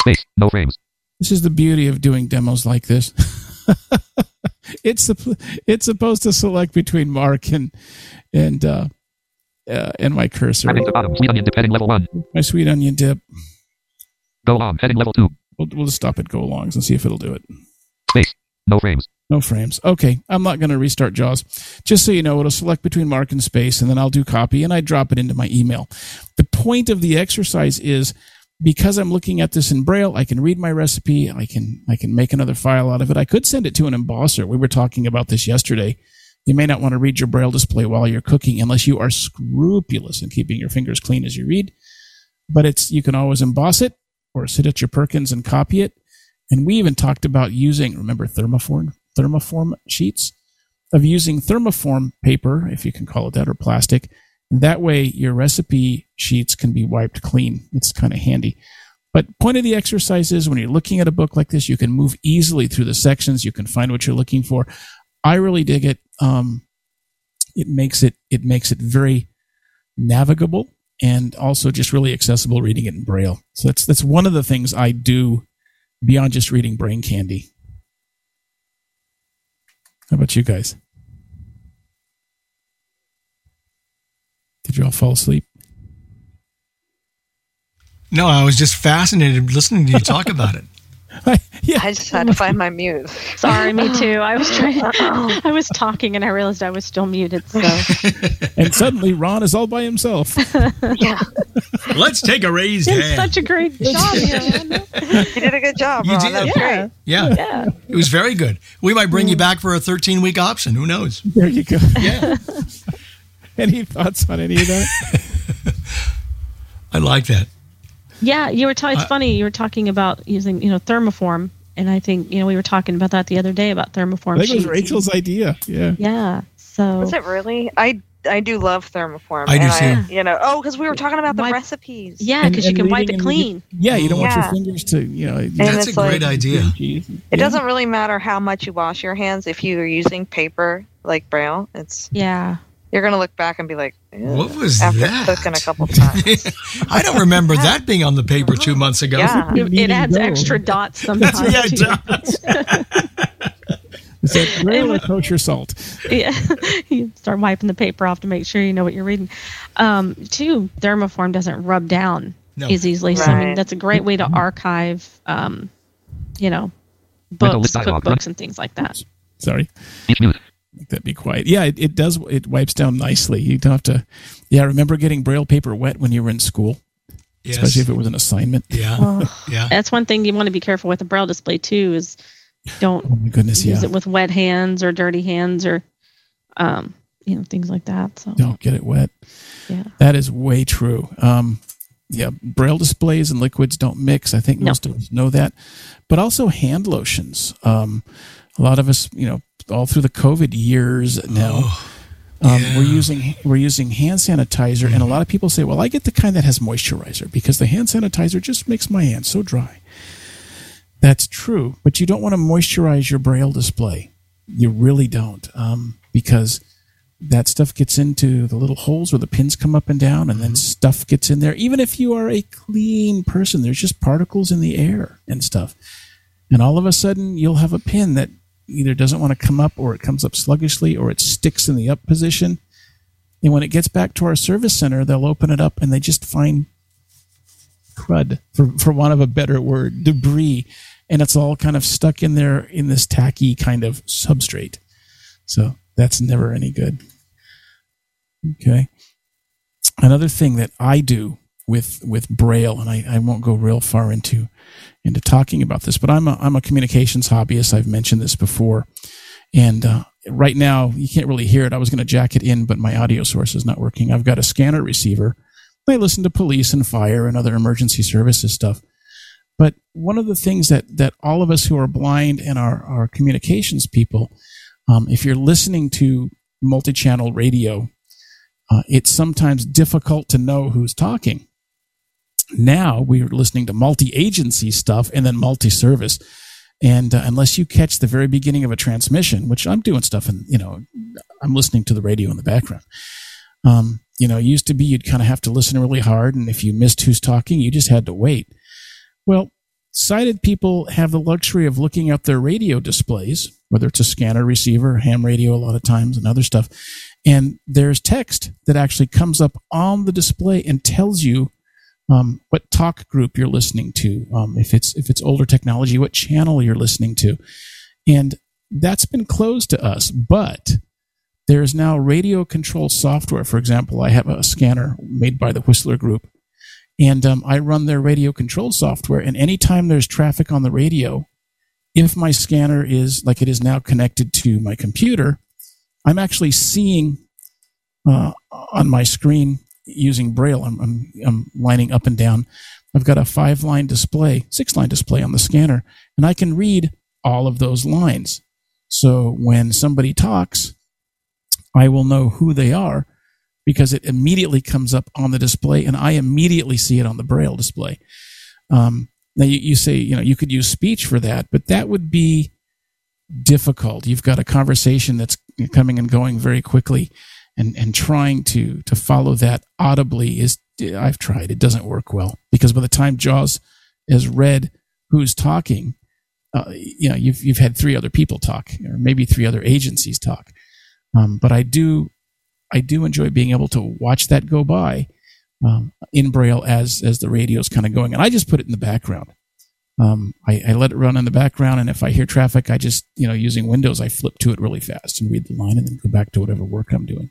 Space. No frames. This is the beauty of doing demos like this. it's supp- it's supposed to select between Mark and and uh, uh, and my cursor. Heading to bottom. Sweet onion dip heading level 1. My sweet onion dip. Go on. Heading level 2. We'll, we'll just stop at go alongs and see if it'll do it. Space. No frames. No frames. Okay, I'm not going to restart JAWS. Just so you know, it'll select between Mark and Space, and then I'll do copy and I drop it into my email. The point of the exercise is because I'm looking at this in Braille, I can read my recipe. I can I can make another file out of it. I could send it to an embosser. We were talking about this yesterday. You may not want to read your Braille display while you're cooking unless you are scrupulous in keeping your fingers clean as you read. But it's you can always emboss it or sit at your Perkins and copy it. And we even talked about using, remember thermoform, thermoform sheets, of using thermoform paper, if you can call it that, or plastic. That way your recipe sheets can be wiped clean. It's kind of handy. But point of the exercise is when you're looking at a book like this, you can move easily through the sections. You can find what you're looking for. I really dig it. Um, it makes it it makes it very navigable and also just really accessible reading it in braille. So that's that's one of the things I do beyond just reading brain candy. How about you guys? Did you all fall asleep? No, I was just fascinated listening to you talk about it. I, Yeah. I just had to find my mute. Sorry, me too. I was trying. Oh. I was talking and I realized I was still muted. So And suddenly Ron is all by himself. yeah, Let's take a raised it's hand. such a great job here. Wanda. you did a good job, You Ron. did. That Yeah. great. yeah. Yeah. It was very good. We might bring you back for a 13 week option. Who knows? There you go. Yeah. Any thoughts on any of that? I like that. Yeah, you were talking. It's Uh, funny. You were talking about using, you know, thermoform, and I think you know we were talking about that the other day about thermoform. I think it was. Rachel's idea. Yeah. Yeah. So Was it really? I I do love thermoform. I do and too. you know, oh, because we were talking about the Wipe- recipes. yeah, because you can wipe it and clean. Yeah, you don't want your fingers to, you know. And That's a great like- idea. It Yeah. doesn't really matter how much you wash your hands if you're using paper like Braille. It's Yeah. You're gonna look back and be like, What was after that? cooking a couple times. I don't remember that being on the paper two months ago. Yeah. It, it adds dough. extra dots sometimes. Yeah, it too. does. Is that real or kosher salt? yeah. you start wiping the paper off to make sure you know what you're reading. Um, two, thermoform doesn't rub down No. as easily. So I mean, that's a great way to archive, um, you know, books, cookbooks, and things like that. Sorry. Each that be quiet. Yeah, it, it does. It wipes down nicely. You don't have to. Yeah, I remember getting braille paper wet when you were in school, Yes. especially if it was an assignment. Yeah. Yeah. That's one thing you want to be careful with a braille display too. Is don't Oh my goodness, yeah. use it with wet hands or dirty hands or, um, you know, things like that. So Don't get it wet. yeah. That is way true. Um, yeah, braille displays and liquids don't mix. I think No. most of us know that. But also hand lotions. Um, a lot of us, you know, all through the COVID years now, um, yeah. we're using we're using hand sanitizer, and a lot of people say, "Well, I get the kind that has moisturizer because the hand sanitizer just makes my hands so dry." That's true, but you don't want to moisturize your braille display. You really don't, um, because that stuff gets into the little holes where the pins come up and down, and then stuff gets in there. Even if you are a clean person, there's just particles in the air and stuff. And all of a sudden, you'll have a pin that either doesn't want to come up, or it comes up sluggishly, or it sticks in the up position. And when it gets back to our service center, they'll open it up and they just find crud, for, for want of a better word, debris. And it's all kind of stuck in there in this tacky kind of substrate. So that's never any good. Okay. Another thing that I do with with Braille, and I, I won't go real far into into talking about this, but I'm a I'm a communications hobbyist. I've mentioned this before, and uh, right now you can't really hear it. I was going to jack it in, but my audio source is not working. I've got a scanner receiver. I listen to police and fire and other emergency services stuff. But one of the things that that all of us who are blind and are are communications people, um, if you're listening to multi-channel radio, uh, it's sometimes difficult to know who's talking. Now we're listening to multi-agency stuff and then multi-service, and uh, unless you catch the very beginning of a transmission, which I'm doing stuff and you know, I'm listening to the radio in the background. Um, you know, it used to be you'd kind of have to listen really hard, and if you missed who's talking, you just had to wait. Well, sighted people have the luxury of looking at their radio displays, whether it's a scanner receiver, ham radio, a lot of times, and other stuff. And there's text that actually comes up on the display and tells you um, what talk group you're listening to. Um, if it's if it's older technology, what channel you're listening to, and that's been closed to us. But there's now radio control software. For example, I have a scanner made by the Whistler Group and um, I run their radio control software. And anytime there's traffic on the radio, if my scanner is like it is now connected to my computer, I'm actually seeing uh, on my screen using Braille. I'm, I'm, I'm lining up and down. I've got a five line display, six line display on the scanner, and I can read all of those lines. So when somebody talks, I will know who they are because it immediately comes up on the display and I immediately see it on the braille display. Um, now you, you say, you know, you could use speech for that, but that would be difficult. You've got a conversation that's coming and going very quickly and, and trying to, to follow that audibly is, I've tried. It doesn't work well because by the time Jaws has read who's talking, uh, you know, you've, you've had three other people talk or maybe three other agencies talk. Um, but I do I do enjoy being able to watch that go by um, in braille as as the radio's kind of going, and I just put it in the background. Um, I, I let it run in the background, and if I hear traffic, I just you know using Windows, I flip to it really fast and read the line, and then go back to whatever work I'm doing.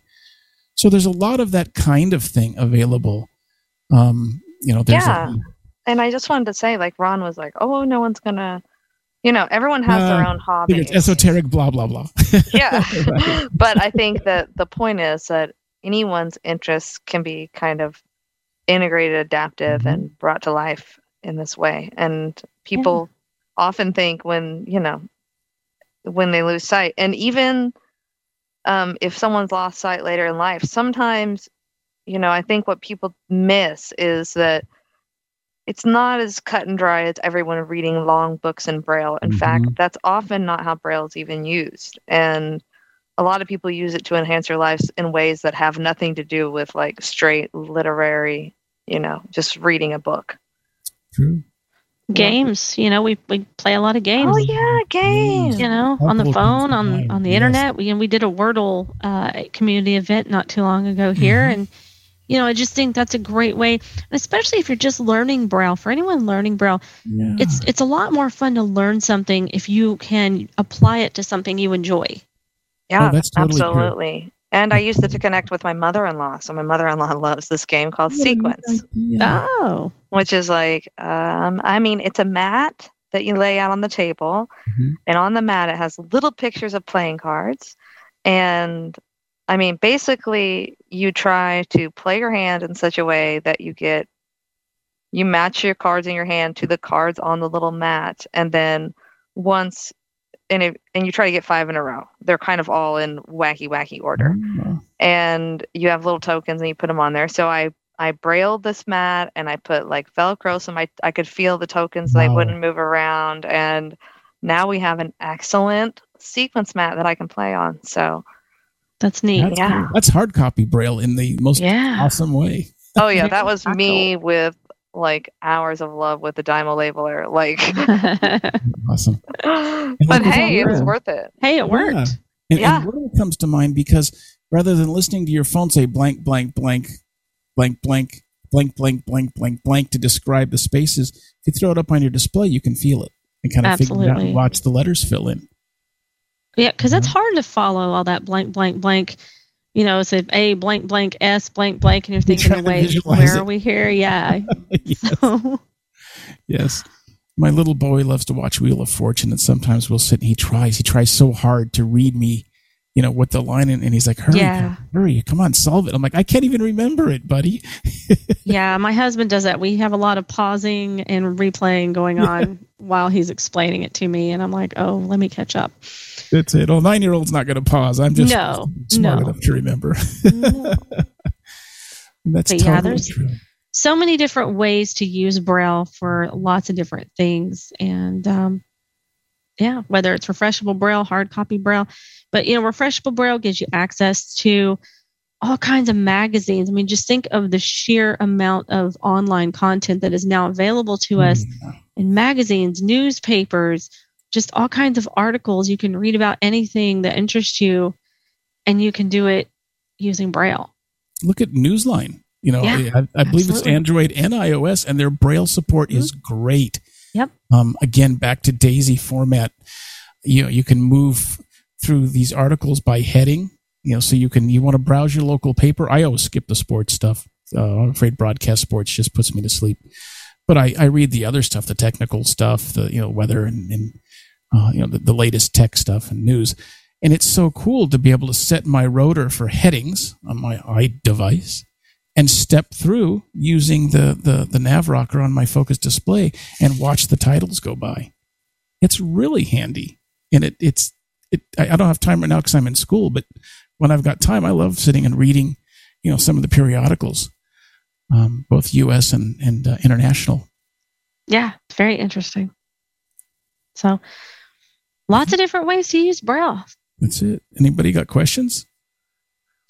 So there's a lot of that kind of thing available. Um, you know, there's Yeah. a, And I just wanted to say, like Ron was like, "Oh, no one's gonna," you know, everyone has their Uh, own hobby. it's esoteric, blah blah blah. yeah but i think that the point is that anyone's interests can be kind of integrated adaptive Mhm. and brought to life in this way and people often think when you know when they lose sight and even um, if someone's lost sight later in life sometimes you know i think what people miss is that it's not as cut and dry as everyone reading long books in braille in fact Mhm. that's often not how braille is even used and a lot of people use it to enhance their lives in ways that have nothing to do with like straight literary you know just reading a book True. Games, you know, we, we play a lot of games. oh yeah games you know, on the phone, on on the yes. internet. We and we did a Wordle uh, community event not too long ago here, Mm-hmm. and you know, I just think that's a great way, especially if you're just learning Braille. For anyone learning Braille, Yeah. it's it's a lot more fun to learn something if you can apply it to something you enjoy. Yeah, Oh, that's totally true. Absolutely. And I used it to connect with my mother-in-law. So my mother-in-law loves this game called Sequence, Yeah. Oh, which is like, um, I mean, it's a mat that you lay out on the table, Mhm. and on the mat it has little pictures of playing cards, and I mean, basically, you try to play your hand in such a way that you get, you match your cards in your hand to the cards on the little mat, and then once, and it, and you try to get five in a row. They're kind of all in wacky, wacky order Oh, and you have little tokens and you put them on there. So I I brailled this mat and I put like Velcro so my I could feel the tokens. They Wow. wouldn't move around, and now we have an excellent sequence mat that I can play on. So that's neat. That's, Yeah. that's hard copy braille in the most Yeah. awesome way. oh yeah, that was me with like hours of love with the Dymo labeler. Like, Awesome. but hey, it was worth it. hey, it worked. Yeah. And, Yeah. and Wordle comes to mind because rather than listening to your phone say blank, blank, blank, blank, blank, blank, blank, blank, blank, blank to describe the spaces, if you throw it up on your display, you can feel it and kind of figure it out and watch the letters fill in. Yeah, because it's hard to follow all that blank, blank, blank. You know, it's a A blank, blank, S blank, blank, and you're thinking, to wait, where it. are we here? Yeah. yes. So, yes. My little boy loves to watch Wheel of Fortune, and sometimes we'll sit and he tries. He tries so hard to read me, you know, what the line in, and he's like, "Hurry, Yeah. hurry, come on, solve it." I'm like, "I can't even remember it, buddy." yeah, my husband does that. We have a lot of pausing and replaying going on while he's explaining it to me, and I'm like, oh, let me catch up. That's it. Oh, nine year old's not going to pause. I'm just No, smart no. enough to remember. No. That's But yeah, there's- true. so many different ways to use braille for lots of different things and um, yeah whether it's refreshable braille hard copy braille but you know refreshable braille gives you access to all kinds of magazines i mean just think of the sheer amount of online content that is now available to us Mm. in magazines newspapers just all kinds of articles you can read about anything that interests you and you can do it using braille Look at Newsline. You know, Yeah, I, I believe it's. Android and iOS, and their Braille support is great. Yep. Um, again, back to Daisy format. You know, you can move through these articles by heading. You know, so you can you want to browse your local paper. I always skip the sports stuff. Uh, I'm afraid broadcast sports just puts me to sleep. But I, I read the other stuff, the technical stuff, the you know weather and, and uh, you know the, the latest tech stuff and news. And it's so cool to be able to set my rotor for headings on my iDevice and step through using the, the, the nav rocker on my focus display and watch the titles go by. It's really handy. And it, it's, it, I don't have time right now because I'm in school, but when I've got time, I love sitting and reading, you know, some of the periodicals, um, both U.S. and, and uh, international. Yeah, it's very interesting. So, lots of different ways to use Braille. That's it. Anybody got questions?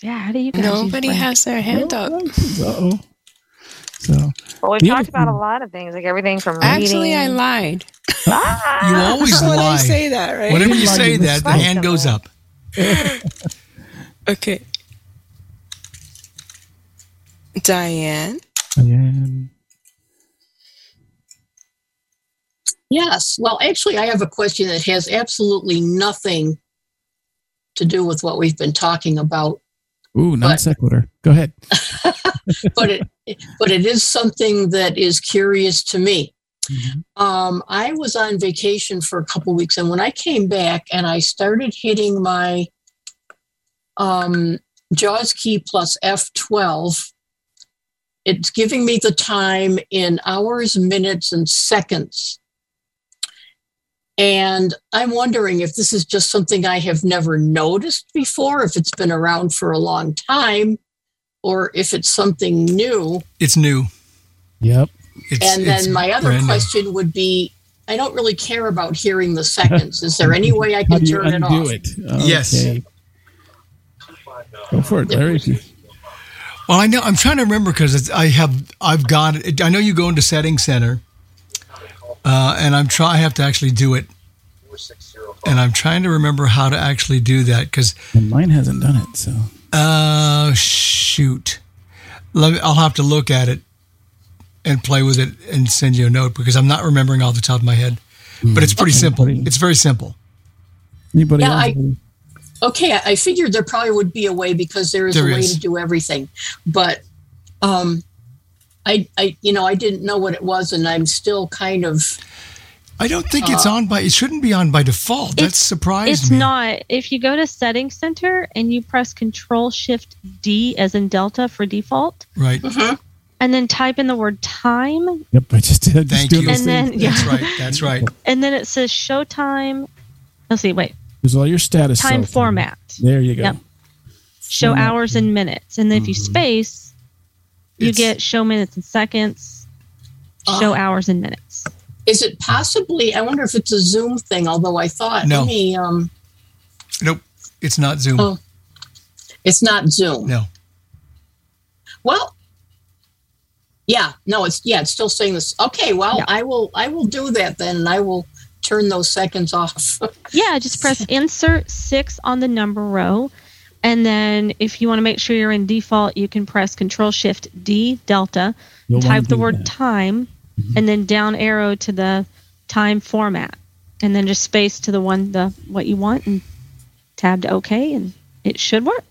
Yeah, how do you guys Nobody Braille? has their hand up. Uh oh. So Well, we've talked about a lot of things, like everything from Actually, I lied. You Ah! always when I lie. say that, right? Whenever you say that, the hand goes up. Okay. Diane. Diane. Yes. Well, actually, I have a question that has absolutely nothing to do with what we've been talking about, Ooh, non sequitur. Go ahead. but it but it is something that is curious to me. Um, I was on vacation for a couple weeks, and when I came back and I started hitting my um, JAWS key plus F12, it's giving me the time in hours, minutes, and seconds. And I'm wondering if this is just something I have never noticed before, if it's been around for a long time, or if it's something new. It's new. Yep. It's, and then my other brand new. question would be I don't really care about hearing the seconds. Is there any way I can do you turn it undo off? it? Yes. Okay. Go for it, Larry. if Well, I know. I'm trying to remember because I have. I've got. it. I know you go into Settings Center, uh, and I'm try. I have to actually do it, and I'm trying to remember how to actually do that because. And mine hasn't done it, so. Uh, shoot. Let me, I'll have to look at it and play with it and send you a note because I'm not remembering off the top of my head. But it's pretty simple. It's very simple. Anybody Yeah, else? I- Okay, I I figured there probably would be a way because there is There a way is. to do everything. But um I I you know, I didn't know what it was and I'm still kind of I don't think it's Uh, on by. It shouldn't be on by default. That It's- surprised It's me. not. If you go to Settings Center and you press Control Shift D as in Delta for default, right. and then type in the word time, Yep, I just did. Thank doing you. And then- things. yeah. That's right. That's right. and then it says Show Time. Let's see. Wait. There's all your status. Time format. There you go. Yep. Show Format. hours and minutes, and then if you Mm-hmm. space, you get show minutes and seconds, show Ah. hours and minutes. is it possibly I wonder if it's a Zoom thing, although I thought No. let um Nope. It's not Zoom. Oh. it's not Zoom. No. Well yeah, no, it's yeah, it's still saying this. Okay, well, Yeah. I will I will do that then and I will turn those seconds off. Yeah, just press insert six on the number row. And then if you want to make sure you're in default, you can press Control Shift D Delta, You'll type the word that. time, and then down arrow to the time format. And then just space to the one the what you want and tab to OK and it should work.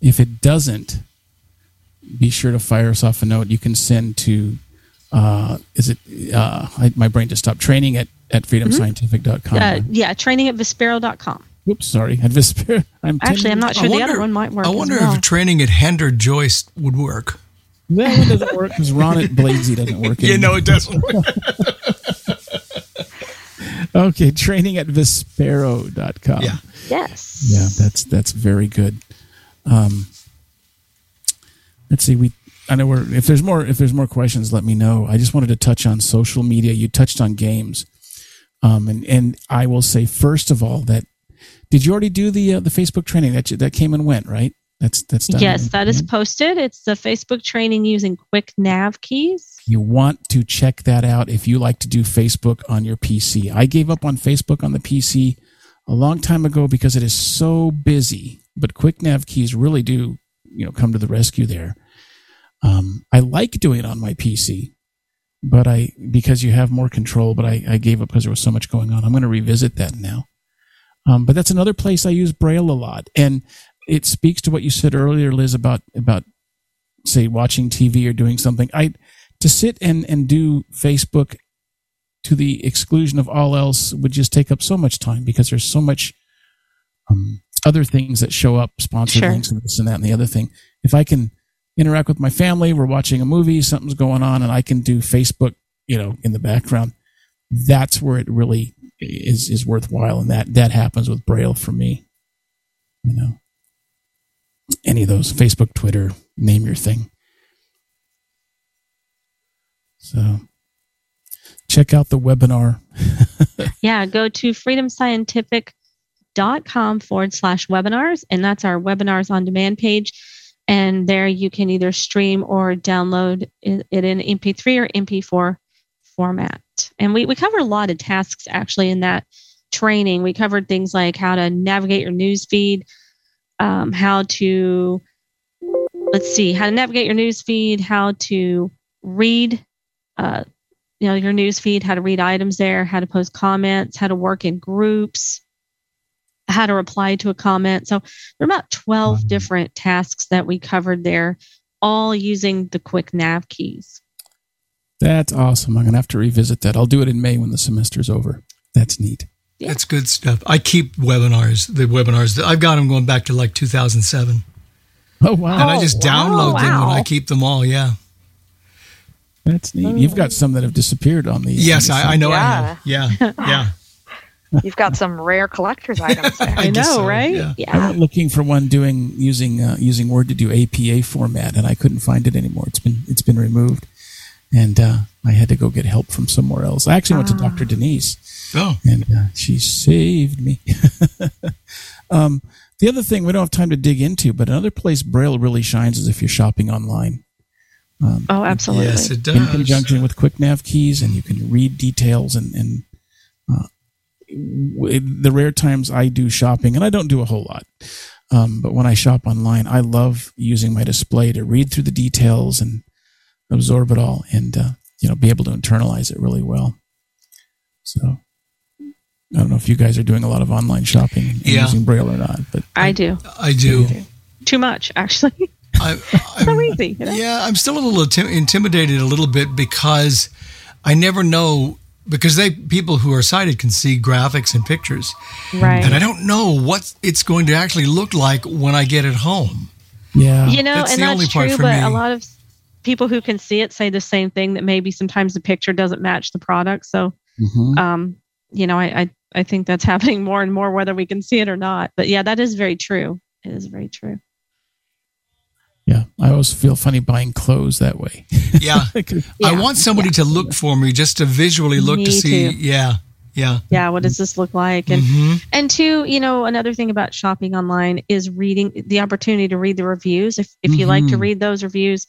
If it doesn't, be sure to fire us off a note. You can send to, uh, is it, uh, I, my brain just stopped, training at, at freedomscientific.com. Uh, yeah, training at Vispero.com. Oops, sorry. At Vispero. I'm Actually, I'm not I sure the other one might work. I as wonder well. if training at Henter-Joyce would work. That one doesn't work because Ron at Blazie doesn't work. You know anymore. it doesn't work. Okay, training at Vispero.com. Yeah. Yes. Yeah, that's that's very good. Um, let's see. We I know we're if there's more if there's more questions, let me know. I just wanted to touch on social media. You touched on games, um, and and I will say first of all that did you already do the uh, the Facebook training that you, that came and went right? That's that's done. Yes, that is posted. It's the Facebook training using quick nav keys. You want to check that out if you like to do Facebook on your PC. I gave up on Facebook on the PC a long time ago because it is so busy, but quick nav keys really do, you know, come to the rescue there. Um, I like doing it on my PC, but I, because you have more control, but I, I gave up because there was so much going on. I'm going to revisit that now. Um, but that's another place I use Braille a lot. And it speaks to what you said earlier, Liz, about, about say watching TV or doing something. I, to sit and, and do Facebook to the exclusion of all else would just take up so much time because there's so much um, other things that show up, sponsored Sure. links and this and that and the other thing. If I can interact with my family, we're watching a movie, something's going on, and I can do Facebook, you know, in the background, that's where it really is is worthwhile, and that that happens with Braille for me. You know, any of those Facebook, Twitter, name your thing. So check out the webinar. Yeah, go to freedomscientific.com forward slash webinars, and that's our webinars on demand page. And there you can either stream or download it it in MP3 or MP4 format. And we, we cover a lot of tasks actually in that training. We covered things like how to navigate your news feed, um, how to, let's see, how to navigate your news feed, how to read uh, you know, your news feed, how to read items there, how to post comments, how to work in groups, how to reply to a comment. So there are about 12 different tasks that we covered there, all using the quick nav keys. That's awesome. I'm going to have to revisit that. I'll do it in May when the semester's over. That's neat. Yeah. That's good stuff. I keep webinars, the webinars. I've got them going back to like 2007. Oh, wow. And I just wow. download them and I keep them all. Yeah. That's neat. You've got some that have disappeared on these. Yes, on the I, I know I Yeah. have. Yeah. Yeah. You've got some rare collector's items there. I guess know, so, right? yeah. I went looking for one doing using uh, using Word to do APA format, and I couldn't find it anymore. It's been it's been removed, and uh, I had to go get help from somewhere else. I actually went to Dr. Denise, Oh, and uh, she saved me. um, the other thing we don't have time to dig into, but another place Braille really shines is if you're shopping online. Um, Oh, absolutely. yes, it does. in conjunction with quick nav keys and you can read details and, and uh, the rare times i do shopping and i don't do a whole lot um, but when i shop online i love using my display to read through the details and absorb it all and uh, you know be able to internalize it really well so i don't know if you guys are doing a lot of online shopping and Yeah. using braille or not but I do. I do. Too much, actually. I, so I'm, easy. You know? yeah, I'm still a little intim- intimidated a little bit because I never know because they people who are sighted can see graphics and pictures, Right. and I don't know what it's going to actually look like when I get it home. yeah you know, That's and the that's only part true, for but me. a lot of people who can see it say the same thing that maybe sometimes the picture doesn't match the product. So, Mhm. um, you know, I, I, I think that's happening more and more, whether we can see it or not. But yeah, that is very true. It is very true. yeah i always feel funny buying clothes that way Yeah, I want somebody to look for me just to visually look Me to see. too. Yeah, yeah. Yeah. What does this look like? And, Mhm. and two, you know, another thing about shopping online is reading the opportunity to read the reviews. If, if you like to Mhm. read those reviews,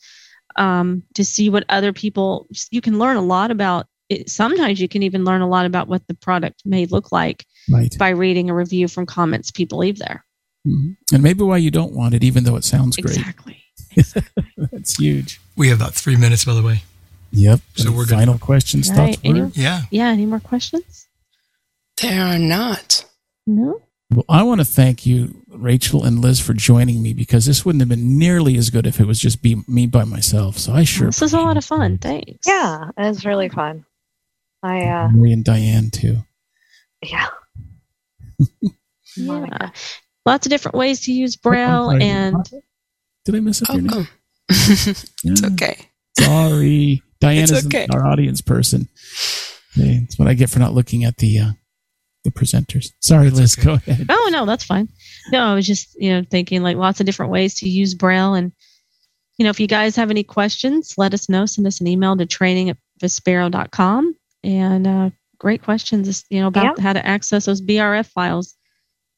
um, to see what other people, you can learn a lot about it. Sometimes you can even learn a lot about what the product may look like right by reading a review from comments people leave there. Mhm. and maybe why you don't want it even though it sounds great Exactly. That's huge. We have about three minutes, by the way. Yep. So Any we're good. final questions, Right. thoughts, Any- Yeah. Yeah. Any more questions? There are not. No. Well, I want to thank you, Rachel and Liz, for joining me because this wouldn't have been nearly as good if it was just be me by myself. So I sure This is a lot of fun. Thanks. Yeah, it was really fun. I uh Mary and Diane too. yeah. Yeah. Lots of different ways to use Braille sorry. and Did I mess up Oh, your name? oh. it's okay. Sorry, Diane It's is okay. our audience person. Okay, That's what I get for not looking at the uh, the presenters. Sorry, Liz. okay. Go ahead. Oh no, that's fine. No, I was just you know thinking like lots of different ways to use Braille, and you know if you guys have any questions, let us know. Send us an email to training at vispero.com. And uh, great questions, you know about how to access those BRF files.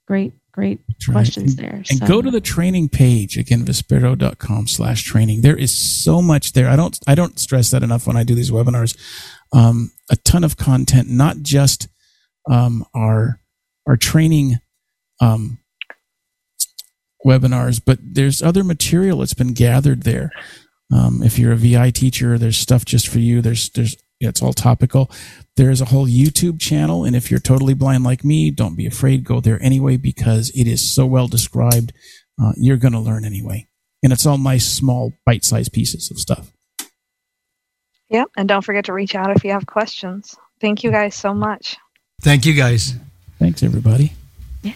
Great, great That's right. questions And- there. And so. go to the training page again, vispero.com slash training. There is so much there. I don't, I don't stress that enough when I do these webinars. Um, a ton of content, not just, um, our, our training, um, webinars, but there's other material that's been gathered there. Um, if you're a VI teacher, there's stuff just for you. There's, there's, it's all topical. There's a whole YouTube channel. And if you're totally blind like me, don't be afraid. Go there anyway, because it is so well described. Uh, you're going to learn anyway. And it's all nice, small, bite sized pieces of stuff. Yeah, and don't forget to reach out if you have questions. Thank you guys so much. Thank you, guys. Thanks, everybody. yeah.